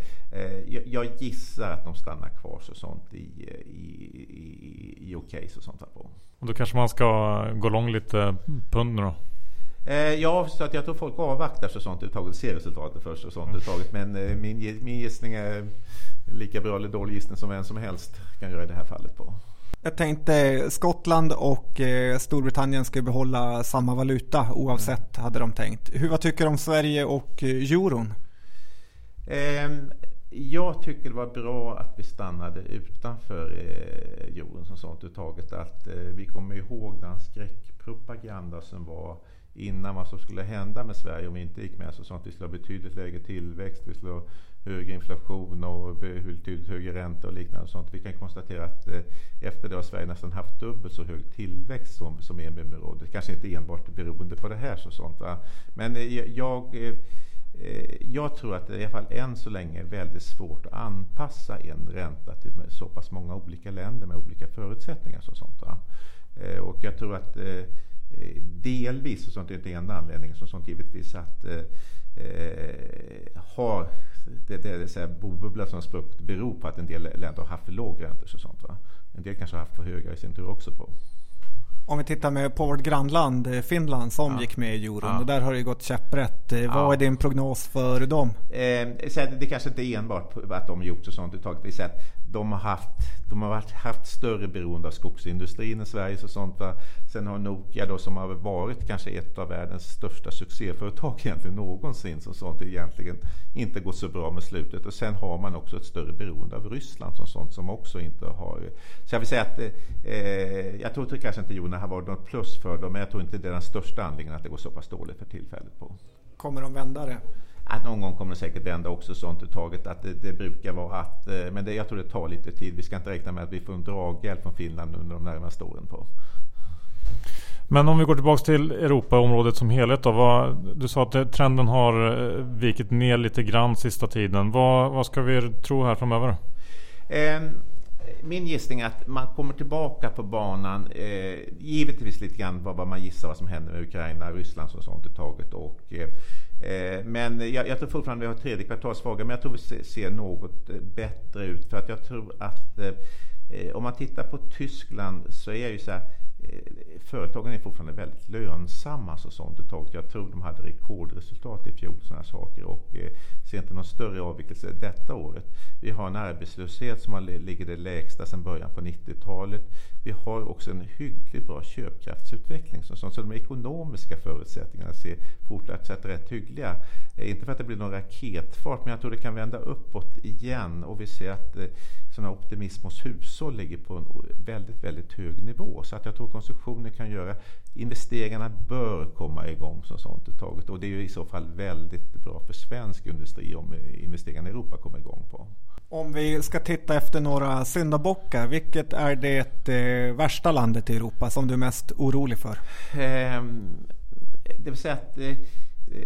jag gissar att de stannar kvar så sånt i, eh, i, i, i okej så sånt på. Och då kanske man ska gå lång lite pund nu då? Eh, ja, så att jag tror folk avvaktar så sånt taget, ser resultatet först och sånt taget. Men eh, min, min gissning är lika bra eller dålig gissning som vem som helst kan göra i det här fallet på. Jag tänkte Skottland och eh, Storbritannien ska behålla samma valuta oavsett hade de tänkt. Hur, vad tycker du om Sverige och eh, euron? Ehm, jag tycker det var bra att vi stannade utanför eh, euron som sånt taget. Att vi kommer ihåg den skräckpropaganda som var innan vad som skulle hända med Sverige om vi inte gick med. Alltså, så sånt. Vi skulle ha betydligt lägre tillväxt, vi skulle ha högre inflation och betydligt högre ränta och liknande. Och sånt. Vi kan konstatera att eh, efter det har Sverige nästan haft dubbelt så hög tillväxt som, som EMU-området. Kanske inte enbart beroende på det här. Så sånt, va? Men eh, jag, eh, jag tror att det i alla fall än så länge är väldigt svårt att anpassa en ränta till så pass många olika länder med olika förutsättningar. Så sånt, va? Och jag tror att delvis, och sånt är inte enda anledningen, så sånt givetvis att eh, har det, det, det säga, bobubbla som spruckit beror på att en del länder har haft för låg räntor och sånt. Va? En del kanske har haft för höga i sin tur också på. Om vi tittar med på vårt grannland eh, Finland som ja. gick med i euron. Ja. Och där har det gått käpprätt. Eh, ja. Vad är din prognos för dem? Eh, det kanske inte är enbart att de gjort så sånt uttaget de har haft, de har varit, haft större beroende av skogsindustrin i Sverige. Och sånt, va? Sen har Nokia då, som har varit kanske ett av världens största succéföretag [laughs] egentligen någonsin som sånt egentligen inte gått så bra med slutet. Och sen har man också ett större beroende av Ryssland som sånt som också inte har... Så jag vill säga att eh, jag tror att kanske inte Jona har varit något plus för dem men jag tror inte det är den största anledningen att det går så pass dåligt för tillfället. på. Kommer de vända det? Att någon gång kommer det säkert vända också sånt uttaget att det, det brukar vara att, eh, men det, jag tror det tar lite tid. Vi ska inte räkna med att vi får en draghjälp från Finland under de närmaste åren. på. Men om vi går tillbaka till Europaområdet som helhet då. Vad, du sa att trenden har eh, vikit ner lite grann sista tiden. Vad, vad ska vi tro här framöver? Eh, min gissning är att man kommer tillbaka på banan, eh, givetvis lite grann vad, vad man gissar vad som händer med Ukraina, Ryssland och sånt uttaget. Och, eh, men jag, jag, tror fortfarande vi har tredje kvartalsfråga, men jag tror vi ser, ser något eh, bättre ut. För att jag tror att eh, eh, om man tittar på Tyskland så är det ju så här, Eh, företagen är fortfarande väldigt lönsamma. Så sånt Jag tror de hade rekordresultat i fjol sådana saker och eh, ser inte någon större avvikelse detta året. Vi har en arbetslöshet som har, ligger det lägsta sedan början på 90-talet. Vi har också en hyggligt bra köpkraftsutveckling. Så, så de ekonomiska förutsättningarna ser fortsatt rätt hyggliga. Eh, inte för att det blir någon raketfart, men jag tror det kan vända uppåt igen. Och vi ser att eh, sån optimism hos hushåll ligger på en väldigt, väldigt hög nivå. Så att jag tror konsumtionen kan göra, investeringarna bör komma igång som sånt uttaget. Och det är ju i så fall väldigt bra för svensk industri om eh, investeringarna i Europa kommer igång på. Om vi ska titta efter några syndabockar, vilket är det eh, värsta landet i Europa som du är mest orolig för? Eh, det vill säga att eh,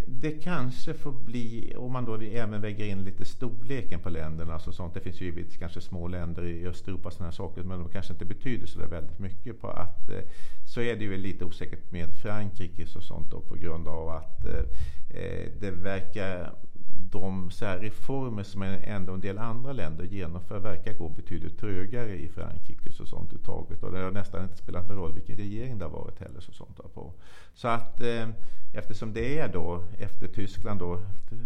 det kanske får bli, om man då även väger in lite storleken på länderna alltså sånt. Det finns ju kanske små länder i Östeuropa sådana här saker, men de kanske inte betyder så väldigt mycket på att eh, så är det ju lite osäkert med Frankrike och sånt då på grund av att eh, eh det verkar de så här reformer som ändå en del andra länder genomför verkar gå betydligt trögare i Frankrike och sånt uttaget. Och det har nästan inte spelat någon roll vilken regering det har varit heller. Så, sånt på. så att eh, eftersom det är då efter Tyskland då,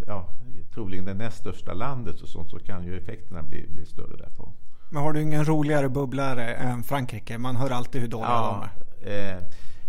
ja, troligen det näst största landet och sånt så kan ju effekterna bli, bli större därpå. Men har du ingen roligare bubblare än Frankrike? Man hör alltid hur dåliga ja, de är. Eh,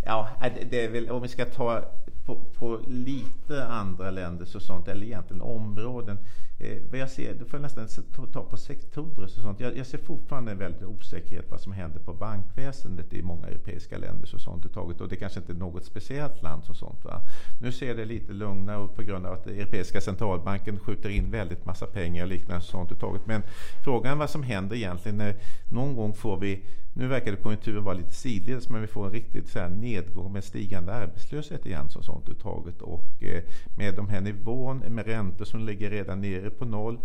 ja, det är väl, om vi ska ta på, på, lite andra länder och sånt, eller egentligen områden. Eh, vad jag ser, det får jag nästan ta på sektorer och sånt. Jag, jag ser fortfarande en väldig osäkerhet vad som händer på bankväsendet i många europeiska länder och sånt uttaget. Och det kanske inte är något speciellt land och sånt. Va? Nu ser det lite lugnare på grund av att Europeiska centralbanken skjuter in väldigt massa pengar och liknande sånt uttaget. Men frågan är vad som händer egentligen när någon gång får vi nu verkar konjunkturen vara lite sidledes men vi får en riktigt så här nedgång med stigande arbetslöshet igen som sånt uttaget och eh, med de här nivån med räntor som ligger redan nere på noll.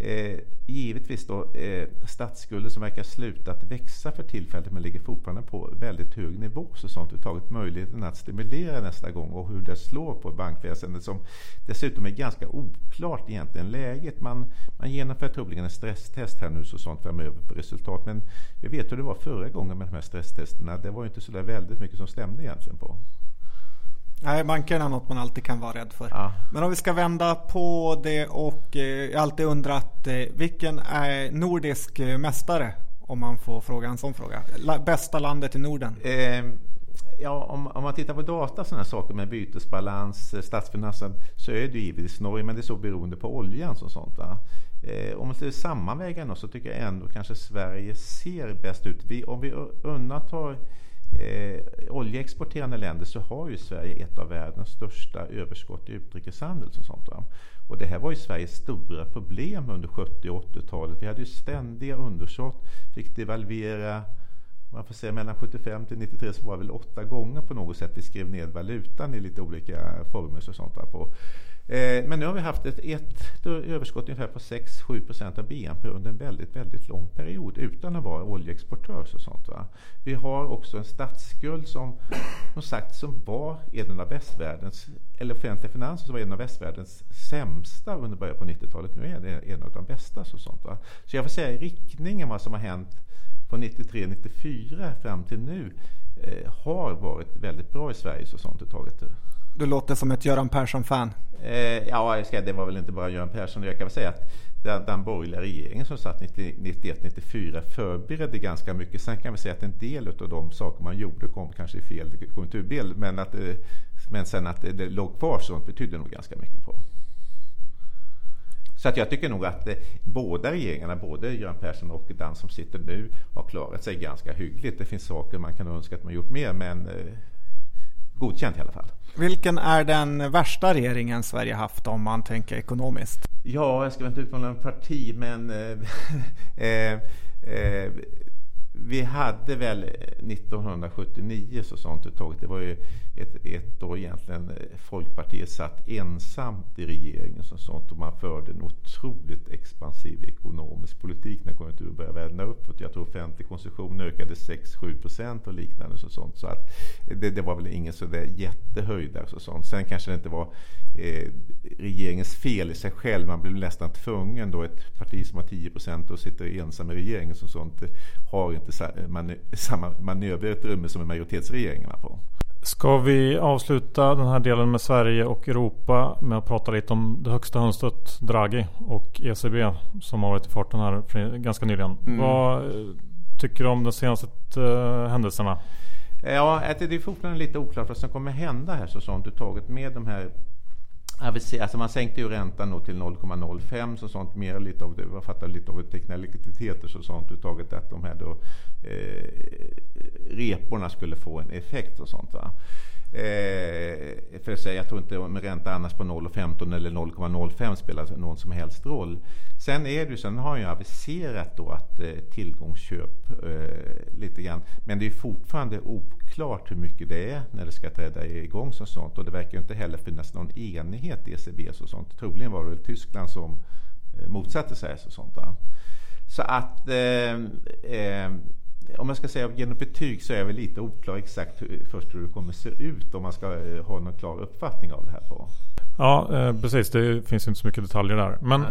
Eh, givetvis då eh, statsskulden som verkar sluta att växa för tillfället men ligger fortfarande på väldigt hög nivå. Så sånt uttaget möjligheten att stimulera nästa gång och hur det slår på bankväsendet som dessutom är ganska oklart egentligen läget. Man, man genomför troligen en stresstest här nu så sånt framöver på resultat. Men vi vet hur det var förra gången med de här stresstesterna. Det var ju inte så där väldigt mycket som stämde egentligen på. Nej, bankerna är något man alltid kan vara rädd för. Ja. Men om vi ska vända på det och eh, jag har alltid undrat eh, vilken är nordisk eh, mästare? Om man får fråga en sån fråga. La, bästa landet i Norden? Eh, ja, om, om, man tittar på data sådana saker med bytesbalans, statsfinanser så är det givetvis Norge, men det är så beroende på oljan och sånt. Eh, om man skulle sammanväga så tycker jag ändå kanske Sverige ser bäst ut. Vi, om vi undantar eh, oljeexporterande länder så har ju Sverige ett av världens största överskott i utrikeshandel. Och, sånt, va? och det här var ju Sveriges stora problem under 70 och 80-talet. Vi hade ju ständiga underskott, fick devalvera man får säga mellan 75 till 93 så var det väl åtta gånger på något sätt vi skrev ned valutan i lite olika former. Och sånt där på. Eh, men nu har vi haft ett, ett överskott ungefär på 6-7 procent av BNP under en väldigt, väldigt lång period utan att vara oljeexportör. Och sånt, va? Vi har också en statsskuld som, som sagt som var en av västvärldens, eller offentliga finanser som var en av västvärldens sämsta under början på 90-talet. Nu är det en av de bästa. Så, sånt, va? så jag får säga i riktningen vad som har hänt från 93-94 fram till nu eh, har varit väldigt bra i Sverige så sånt taget. Du låter som ett Göran Persson-fan. Eh, ja, jag ska, det var väl inte bara Göran Persson. Jag kan väl säga att den, den borgerliga regeringen som satt 91-94 förberedde ganska mycket. Sen kan vi säga att en del av de saker man gjorde kom kanske i fel konjunkturbild. Men, att, eh, men sen att det, det låg kvar sånt betydde nog ganska mycket på. Så att jag tycker nog att eh, båda regeringarna, både Göran Persson och den som sitter nu, har klarat sig ganska hyggligt. Det finns saker man kan önska att man gjort mer, men eh, godkänt i alla fall. Vilken är den värsta regeringen Sverige haft om man tänker ekonomiskt? Ja, jag ska inte utmana en parti, men eh, [laughs] eh, eh vi hade väl 1979 så sånt uttaget. Det var ju ett, ett då egentligen eh, Folkpartiet satt ensamt i regeringen så sånt och man förde en otroligt expansiv ekonomisk politik när konjunkturen började vända uppåt. Jag tror offentlig konsumtion ökade 6-7 procent och liknande. Så sånt. Så att det, det var väl ingen sådär jättehöjd. Så sånt. Sen kanske det inte var eh, regeringens fel i sig själv. Man blev nästan tvungen då ett parti som har 10 procent och sitter ensam i regeringen som sånt eh, har inte [laughs] samma manöverutrymme som en majoritetsregering på. Ska vi avsluta den här delen med Sverige och Europa med att prata lite om det högsta hönset Draghi och ECB som har varit i farten här ganska nyligen. Mm. Vad tycker du om de senaste uh, händelserna? Ja, det är fortfarande lite oklart vad som kommer hända här så sånt uttaget med de här Alltså man sänkte ju räntan då till 0,05 så sånt mer lite av det, jag fattar lite av teknikaliteter så sånt uttaget att de här då eh, reporna skulle få en effekt och sånt va. Eh, för att säga, jag tror inte om ränta annars på 0,15 eller 0,05 spelar någon som helst roll. Sen är det ju, sen har jag aviserat då att eh, tillgångsköp eh, lite grann. Men det är fortfarande oklart hur mycket det är när det ska träda igång som sånt. Och det verkar ju inte heller finnas någon enighet i ECB och sånt. Troligen var det väl Tyskland som eh, motsatte sig så sånt. Va? Så att eh, eh, om jag ska säga genom betyg så är jag väl lite oklar exakt hur, först hur det kommer se ut om man ska eh, ha någon klar uppfattning av det här på. Ja, eh, precis. Det finns inte så mycket detaljer där. Men Nej.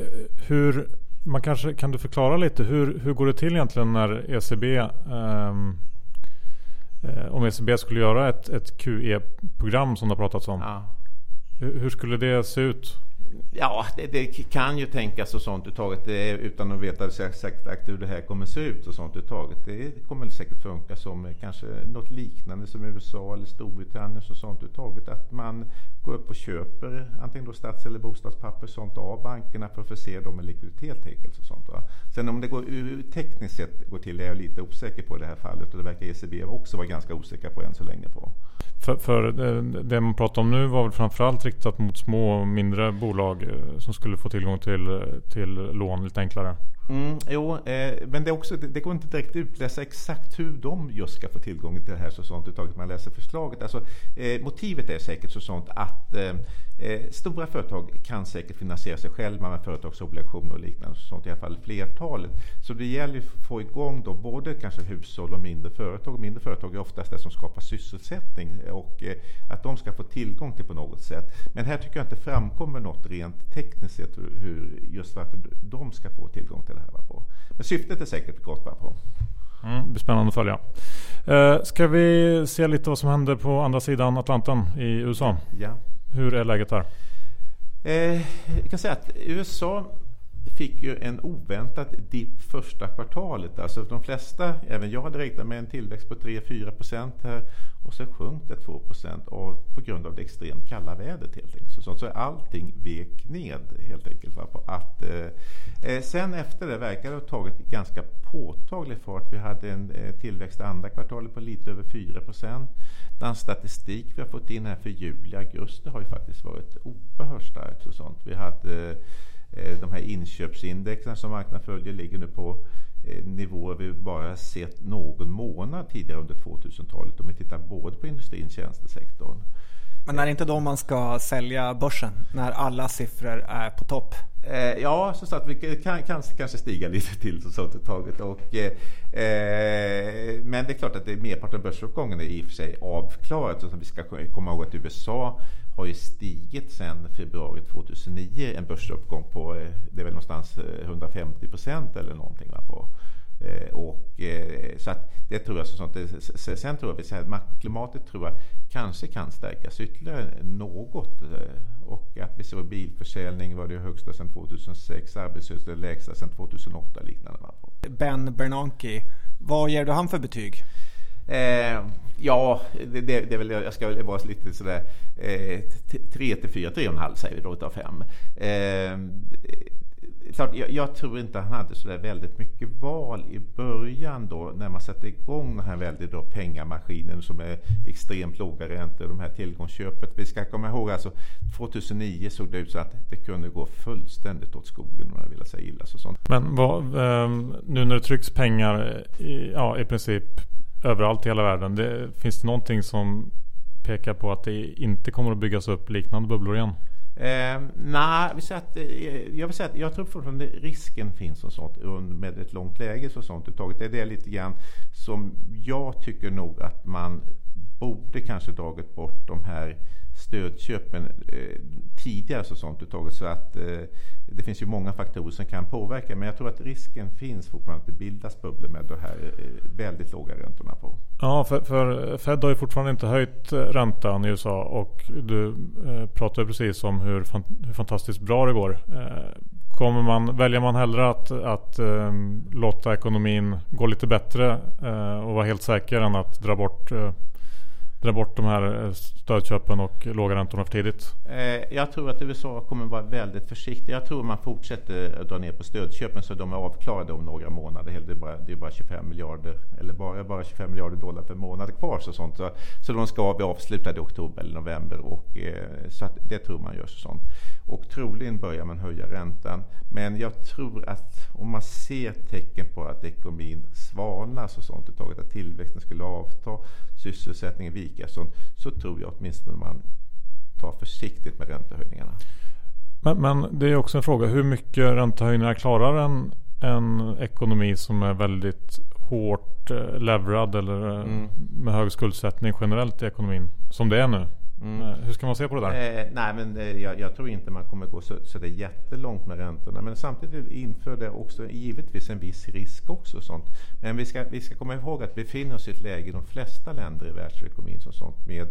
Eh, hur, man kanske, kan du förklara lite hur, hur går det till egentligen när ECB ehm, eh, om ECB skulle göra ett, ett QE-program som det har pratats om. Ja. Hur, hur skulle det se ut? Ja, det, det, kan ju tänkas och sånt uttaget det, utan att veta exakt hur det här kommer se ut och sånt uttaget. Det kommer säkert funka som kanske något liknande som USA eller Storbritannien och sånt uttaget. Att man går upp och köper antingen då stats eller bostadspapper sånt av bankerna för att förse dem med likviditet helt och sånt. Va? Sen om det går tekniskt sett går till är jag lite osäker på i det här fallet och det verkar ECB också vara ganska osäker på än så länge på. För, för det, man pratar om nu var väl framförallt riktat mot små och mindre bolag eh, som skulle få tillgång till, eh, till lån lite enklare. Mm, jo, eh, men det, också, det, det, går inte direkt att utläsa exakt hur de just ska få tillgång till det här så sånt uttaget man läser förslaget. Alltså, eh, motivet är säkert så sånt att eh, eh, stora företag kan säkert finansiera sig själva med företagsobligationer och liknande. Så sånt, I alla fall flertalet. Så det gäller att få igång då både kanske hushåll och mindre företag. Mindre företag är oftast det som skapar sysselsättning och eh, att de ska få tillgång till på något sätt. Men här tycker jag inte framkommer något rent tekniskt sett hur, just varför de ska få tillgång till det här. På. Men syftet är säkert gott. På. Mm, det blir spännande att följa. Eh, ska vi se lite vad som händer på andra sidan Atlanten i USA? Ja. Hur är läget där? Eh, jag kan säga att USA fick ju en oväntad dipp första kvartalet. Alltså de flesta, även jag hade räknat med en tillväxt på 3-4 procent här och så sjönk det 2 procent på grund av det extremt kalla vädret helt enkelt. Så, så allting vek ned helt enkelt. Va? På att, eh, eh, sen efter det verkar det ha tagit ganska påtaglig fart. Vi hade en eh, tillväxt andra kvartalet på lite över 4 procent. Den statistik vi har fått in här för juli och augusti har ju faktiskt varit oerhört starkt. Och sånt. Vi hade Eh, de här inköpsindexen som marknaden följer ligger nu på eh, nivåer vi bara sett någon månad tidigare under 2000-talet om vi tittar både på industrin och tjänstesektorn. Men är det inte då man ska sälja börsen? När alla siffror är på topp? Eh, ja, så att vi kan, kan kanske stiga lite till så taget. Och, eh, men det är klart att det merparten av börsuppgången är i och för sig avklarat. Så vi ska komma ihåg att USA har ju stigit sedan februari 2009. En börsuppgång på eh, det är väl någonstans eh, 150 procent eller någonting. Va, på. Eh, och, så att det tror jag så sånt. Sen tror jag att klimatet tror jag kanske kan stärkas ytterligare något. Och att vi ser bilförsäljning var det högsta sedan 2006, arbetslöshet lägsta sedan 2008 liknande. Ben Bernanke, vad ger du han för betyg? Eh, ja, det, det, det, är väl, jag ska vara lite sådär eh, 3 till 4, 3,5 säger vi då utav 5. Eh, klart, jag, jag, tror inte han hade sådär väldigt mycket val i början då när man sätter igång den här väldigt då pengamaskinen som är extremt låga räntor, de här tillgångsköpet. Vi ska komma ihåg alltså 2009 såg det ut så att det kunde gå fullständigt åt skogen om man vill säga illa. Så sånt. Men vad, ehm, nu när det trycks pengar i, ja, i princip överallt i hela världen. Det, finns det någonting som pekar på att det inte kommer att byggas upp liknande bubblor igen? Eh, nej, vi att, eh, jag vill säga att jag tror fortfarande risken finns och sånt med ett långt läge och sånt uttaget. Det är det lite grann som jag tycker nog att man borde kanske dragit bort de här stödköpen eh, tidigare så sånt uttaget. Så att eh, det finns ju många faktorer som kan påverka. Men jag tror att risken finns fortfarande att det bildas bubblor med de här eh, väldigt låga räntorna på. Ja, för, för Fed har ju fortfarande inte höjt eh, räntan i USA och du eh, pratade precis om hur, fan, hur fantastiskt bra det går. Eh, kommer man, väljer man hellre att, att låta ekonomin gå lite bättre och vara helt säker än att dra bort dra bort de här eh, stödköpen och låga räntorna för tidigt? Eh, jag tror att USA kommer vara väldigt försiktiga. Jag tror man fortsätter dra ner på stödköpen så de är avklarade om några månader. Det är bara, det är bara 25 miljarder eller bara, bara 25 miljarder dollar per månad kvar. Så, sånt. Så, så de ska vara avslutade i oktober eller november. Och, eh, så det tror man gör så sånt. Och troligen börjar man höja räntan. Men jag tror att om man ser tecken på att ekonomin svalnar och sånt, att tillväxten skulle avta, sysselsättningen vika, sånt, så tror jag åtminstone man tar försiktigt med räntehöjningarna. Men, men det är också en fråga, hur mycket räntehöjningar klarar en, en ekonomi som är väldigt hårt eh, leverad eller eh, mm. med hög skuldsättning generellt i ekonomin som det är nu? Mm. Eh, hur ska man se på det där? Eh, nej, men eh, jag, jag, tror inte man kommer gå så, så det är jättelångt med räntorna. Men samtidigt inför det också givetvis en viss risk också. Sånt. Men vi ska, vi ska komma ihåg att vi befinner oss i ett läge i de flesta länder i världsekonomin som sånt med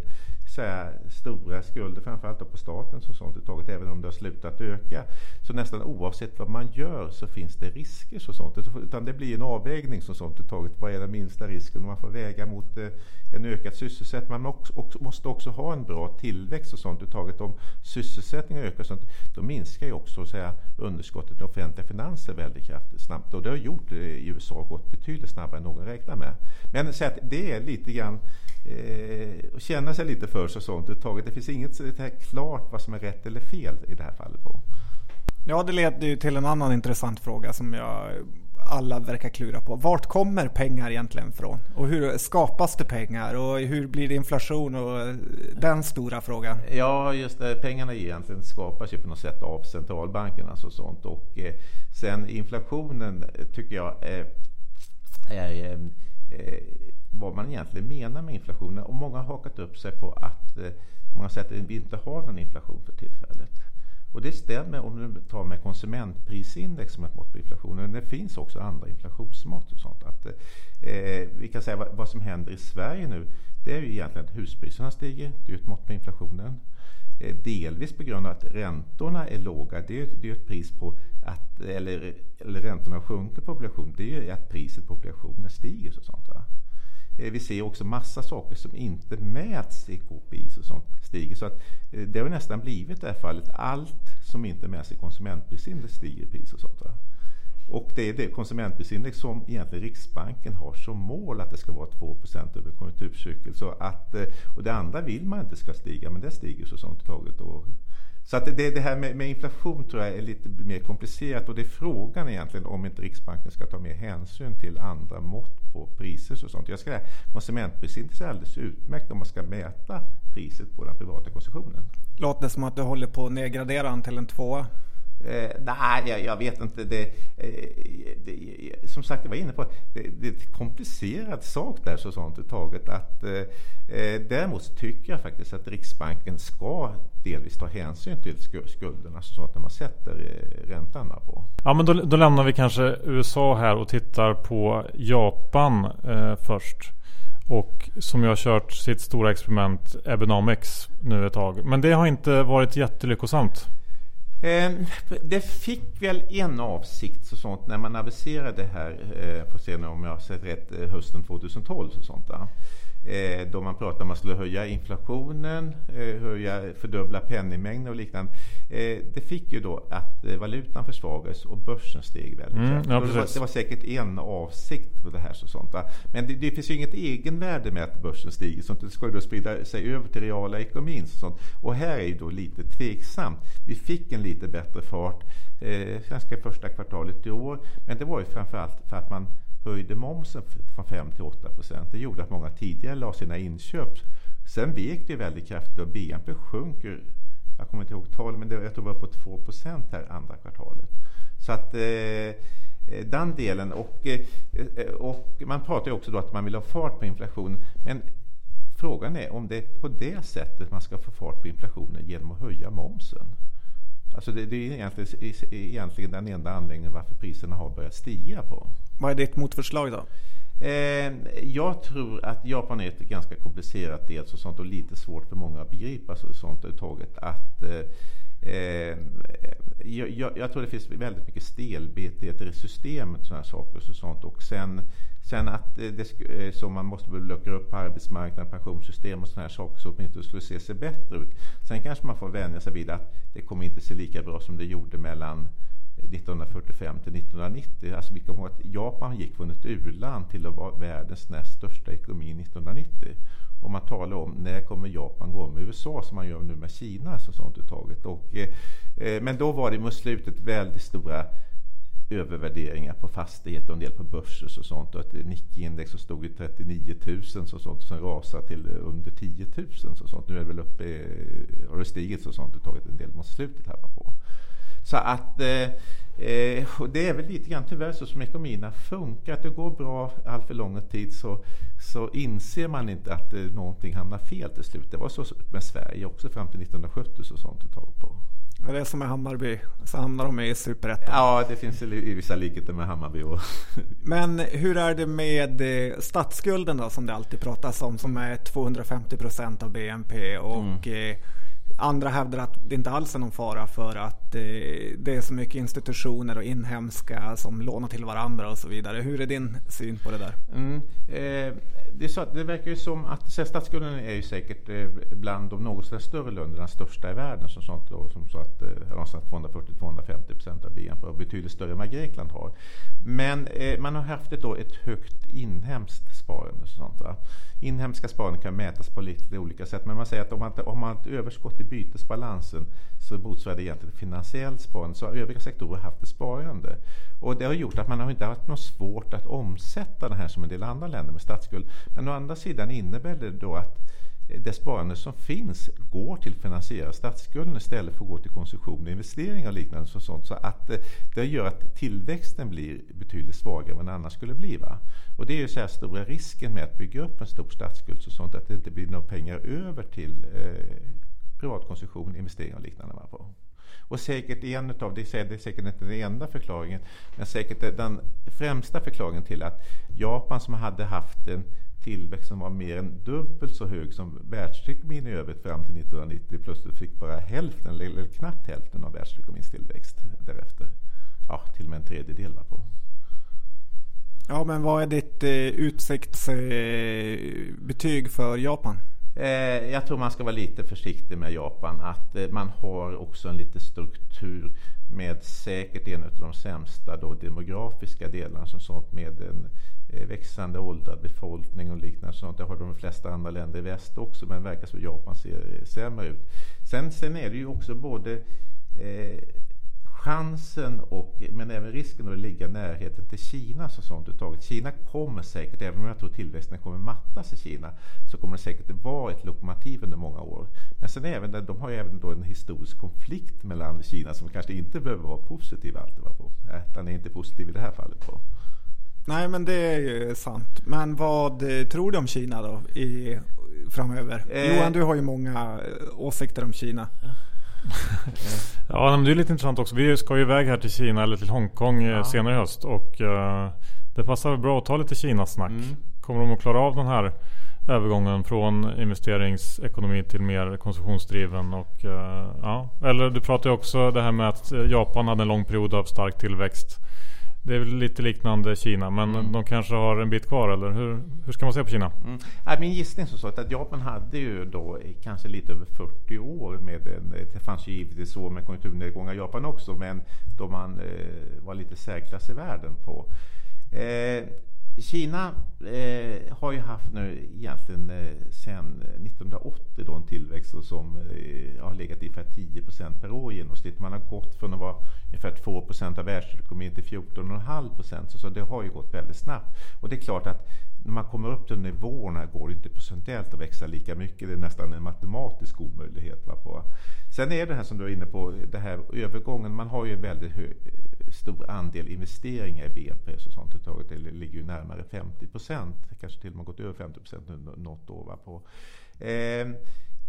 så stora skulder, framförallt på staten som sånt uttaget, även om det har slutat öka. Så nästan oavsett vad man gör så finns det risker så sånt. Utan det blir en avvägning som sånt uttaget. Vad är den minsta risken? Man får väga mot eh, en ökad sysselsättning. Man måste också ha en bra tillväxt och sånt uttaget. Om sysselsättningen ökar sånt, då minskar ju också så här, underskottet i offentliga finanser väldigt kraftigt snabbt. Och det har gjort det i USA gått betydligt snabbare än någon räknar med. Men så att det är lite grann eh, känna sig lite för sig sånt uttaget. Det finns inget så här klart vad som är rätt eller fel i det här fallet. på. Ja, det leder ju till en annan intressant fråga som jag alla verkar klura på. Vart kommer pengar egentligen från? Och hur skapas det pengar? Och hur blir det inflation? Och den stora frågan. Ja, just det. Pengarna egentligen skapas ju på något sätt av centralbankerna och sånt. Och eh, sen inflationen tycker jag är, är eh, vad man egentligen menar med inflationen. Och många har hakat upp sig på att eh, många säger att vi inte har någon inflation för tillfället. Och det stämmer om du tar med konsumentprisindex som ett mått på inflationen. Det finns också andra inflationsmått och sånt. Att, eh, eh vi kan säga vad, vad, som händer i Sverige nu. Det är ju egentligen att huspriserna stiger. Det är ett mått på inflationen. Eh, delvis på grund av att räntorna är låga. Det är, det är ett pris på att, eller, eller räntorna sjunker på obligationer. Det är ju att priset på obligationer stiger. Och sånt, va? Eh, vi ser också massa saker som inte mäts i KPI och sånt stiger. Så att eh, det har nästan blivit det här fallet. Allt som inte mäts i konsumentprisindex stiger i pris och sånt. Va? Och det är det konsumentprisindex som egentligen Riksbanken har som mål att det ska vara 2% över konjunkturcykel. Så att, eh, och det andra vill man inte ska stiga, men det stiger så sånt taget. Och så att det, det här med, med, inflation tror jag är lite mer komplicerat och det är frågan egentligen om inte Riksbanken ska ta mer hänsyn till andra mått på priser och sånt. Jag ska säga konsumentprisindex är alldeles utmärkt om man ska mäta priset på den privata konsumtionen. Låter det som att du håller på att nedgradera den till en tvåa? Eh, nej, jag, jag, vet inte. Det, eh, det, som sagt, jag var inne på det, det är en komplicerad sak där så sånt taget. Att, eh, eh, däremot tycker jag faktiskt att Riksbanken ska delvis ta hänsyn till skulderna så att när man sätter eh, räntan på. Ja, men då, då, lämnar vi kanske USA här och tittar på Japan eh, först. Och som jag har kört sitt stora experiment Ebenomics nu ett tag. Men det har inte varit jättelyckosamt. Ehm, det fick väl en avsikt och sånt när man aviserade det här, eh, får se om jag har sett rätt, eh, hösten 2012 och sånt. Där. Eh, då man pratade om att man skulle höja inflationen, eh, höja, fördubbla penningmängden och liknande. Eh, det fick ju då att valutan försvagades och börsen steg väldigt mm, ja, det, var, det var säkert en avsikt på det här. Och sånt, Men det, det, finns ju inget egenvärde med att börsen stiger. Sånt. Det ska ju då sprida sig över till reala ekonomin. Och, sånt. och här är ju då lite tveksamt. Vi fick en lite bättre fart eh, svenska första kvartalet i år. Men det var ju framförallt för att man höjde momsen från 5 till 8 procent. Det gjorde att många tidigare la sina inköp. Sen vek det väldigt kraftigt och BNP sjunker. Jag kommer inte ihåg tal, men det, jag tror det var på 2 procent här andra kvartalet. Så att eh, eh den delen och, eh, eh, och man pratar ju också då att man vill ha fart på inflationen. Men frågan är om det är på det sättet man ska få fart på inflationen genom att höja momsen. Alltså det, det är egentligen, egentligen den enda anledningen varför priserna har börjat stiga på. Vad är ditt motförslag då? Eh, jag tror att Japan är ett ganska komplicerat dels och sånt och lite svårt för många att begripa så, sånt överhuvudtaget. Att, eh, eh, jag, jag, jag, tror det finns väldigt mycket stelbenthet i systemet sådana saker och sånt. Och sen, sen att det, så eh, man måste luckra upp arbetsmarknaden, pensionssystem och sådana här saker så åtminstone skulle se sig bättre ut. Sen kanske man får vänja sig vid att det kommer inte se lika bra som det gjorde mellan 1945 till 1990. Alltså vi kommer ihåg att Japan gick från ett u-land till att vara världens näst största ekonomi 1990. Och man talar om när kommer Japan gå med USA som man gör nu med Kina. Så sånt uttaget. Och, eh, men då var det mot slutet väldigt stora övervärderingar på fastigheter och en del på börser och sånt. Och ett Nikkei-index som stod i 39 000 och sånt och sen rasade till under 10 000 och sånt. Nu är det väl uppe, har det stigit så sånt och tagit en del mot slutet här på. Så att eh, eh, det är väl lite grann tyvärr så som ekonomierna funkar. Att det går bra allt för lång tid så, så inser man inte att eh, någonting hamnar fel till slut. Det var så med Sverige också fram till 1970 så sånt ett tag på. Är det som med Hammarby? Så hamnar de i superettan? Ja, det finns i vissa likheter med Hammarby. Och [laughs] Men hur är det med eh, statsskulden då som det alltid pratas om som är 250 procent av BNP och mm. Andra hävdar att det inte alls är någon fara för att eh, det är så mycket institutioner och inhemska som lånar till varandra och så vidare. Hur är din syn på det där? Mm. Eh, det, så, det, verkar ju som att statsskulden är ju säkert eh, bland de något större länderna största i världen. Som, sånt då, som så att eh, 240-250 procent av BNP och betydligt större än vad Grekland har. Men eh, man har haft ett, då, ett högt inhemskt sparande. Sånt, va? Inhemska sparande kan mätas på lite olika sätt. Men man säger att om man, om man har ett överskott i bytesbalansen så motsvarar det egentligen finansiellt sparande. Så övriga sektorer har haft ett sparande. Och det har gjort att man har inte haft något svårt att omsätta det här som en del andra länder med statsskuld. Men å andra sidan innebär det då att det sparande som finns går till att finansiera statsskulden istället för att gå till konsumtion, investeringar och liknande. Och sånt. Så att det gör att tillväxten blir betydligt svagare än vad den annars skulle bli. Va? Och det är ju så här stora risken med att bygga upp en stor statsskuld så sånt att det inte blir några pengar över till eh, privatkonsumtion, investeringar och liknande. Va? Och säkert en utav, det, är säkert inte den enda förklaringen, men säkert den främsta förklaringen till att Japan som hade haft en tillväxt som var mer än dubbelt så hög som världsekonomin i övrigt fram till 1990 plötsligt fick bara hälften, eller knappt hälften av världsekonomins tillväxt därefter. Ja, till och med en tredjedel var på. Ja, men vad är ditt eh, utsiktsbetyg eh, för Japan? Eh, jag tror man ska vara lite försiktig med Japan. Att eh, man har också en lite struktur med säkert en av de sämsta då, demografiska delarna som sånt med en eh, växande åldrad befolkning och liknande sånt. Det har de flesta andra länder i väst också men det verkar som Japan ser eh, sämre ut. Sen, sen är det ju också både eh, chansen och, men även risken att ligga närheten till Kina så sånt uttaget. Kina kommer säkert, även om jag tror tillväxten kommer mattas i Kina, så kommer det säkert vara ett lokomotiv under många år. Men sen även, de har ju även då en historisk konflikt mellan Kina som kanske inte behöver vara positiv alltid. Va, på. Den är inte positiv i det här fallet. På. Nej men det är ju sant. Men vad tror du om Kina då i, framöver? Eh, Johan du har ju många åsikter om Kina. [laughs] ja, men det är lite intressant också. Vi ska ju iväg här till Kina eller till Hongkong eh, ja. senare i höst. Och uh, det passar bra att ta lite Kina-snack. Mm. Kommer de att klara av den här övergången från investeringsekonomi till mer konsumtionsdriven? Och, uh, ja. Eller du pratade också det här med att Japan hade en lång period av stark tillväxt. Det är väl lite liknande Kina men mm. de kanske har en bit kvar eller hur, hur ska man se på Kina? Mm. min gissning är så att Japan hade ju då kanske lite över 40 år med en, det fanns ju givetvis så med konjunkturnedgångar i Japan också men då man eh, var lite säkrast i världen på. Eh, Kina eh, har ju haft nu egentligen eh, sedan 1980 då en tillväxt som eh, har legat ungefär 10% per år i genomsnitt. Man har gått från att vara ungefär 2% av världsekonomin till 14,5 procent. Så, så det har ju gått väldigt snabbt. Och det är klart att när man kommer upp till nivåerna går det inte procentuellt att växa lika mycket. Det är nästan en matematisk omöjlighet. Va, på. Sen är det här som du är inne på, det här övergången. Man har ju väldigt hög stor andel investeringar i BNP. Så sånt uttaget. Det ligger ju närmare 50 procent. Kanske till och med gått över 50 procent något år. Va, på. Eh,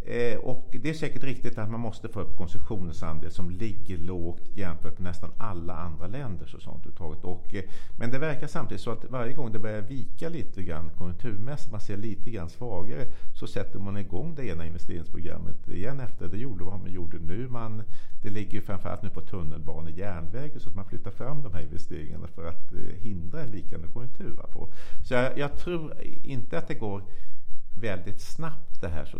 Eh, och det är säkert riktigt att man måste få upp konsumtionens andel som ligger lågt jämfört med nästan alla andra länder. Så sånt och, eh, men det verkar samtidigt så att varje gång det börjar vika lite grann konjunkturmässigt, man ser lite grann svagare, så sätter man igång det ena investeringsprogrammet igen efter. Det gjorde vad man gjorde nu. Man, det ligger ju framförallt nu på tunnelbanor, järnväg, så att man flyttar fram de här investeringarna för att eh, hindra en vikande konjunktur. På. Så jag, jag tror inte att det går väldigt snabbt det här så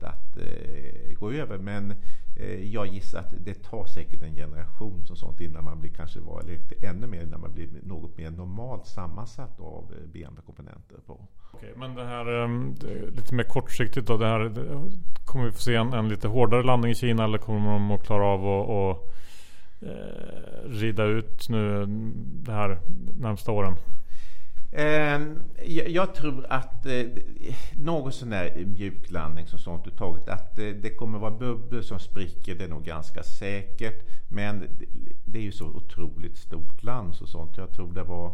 att eh, gå över. Men eh, jag gissar att det tar säkert en generation som sånt innan man blir kanske var lite ännu mer innan man blir något mer normalt sammansatt av eh, BNP-komponenter på. Okej, men det här eh, lite mer kortsiktigt då. Det här, det, kommer vi få se en, en, lite hårdare landning i Kina eller kommer de att klara av att eh, rida ut nu det här närmsta åren? Ehm, jag tror att eh, någon sån där mjuklandning som sånt uttaget, att eh, det kommer vara bubblor som spricker, det är nog ganska säkert. Men det är ju så otroligt stort land så sånt. Jag tror det var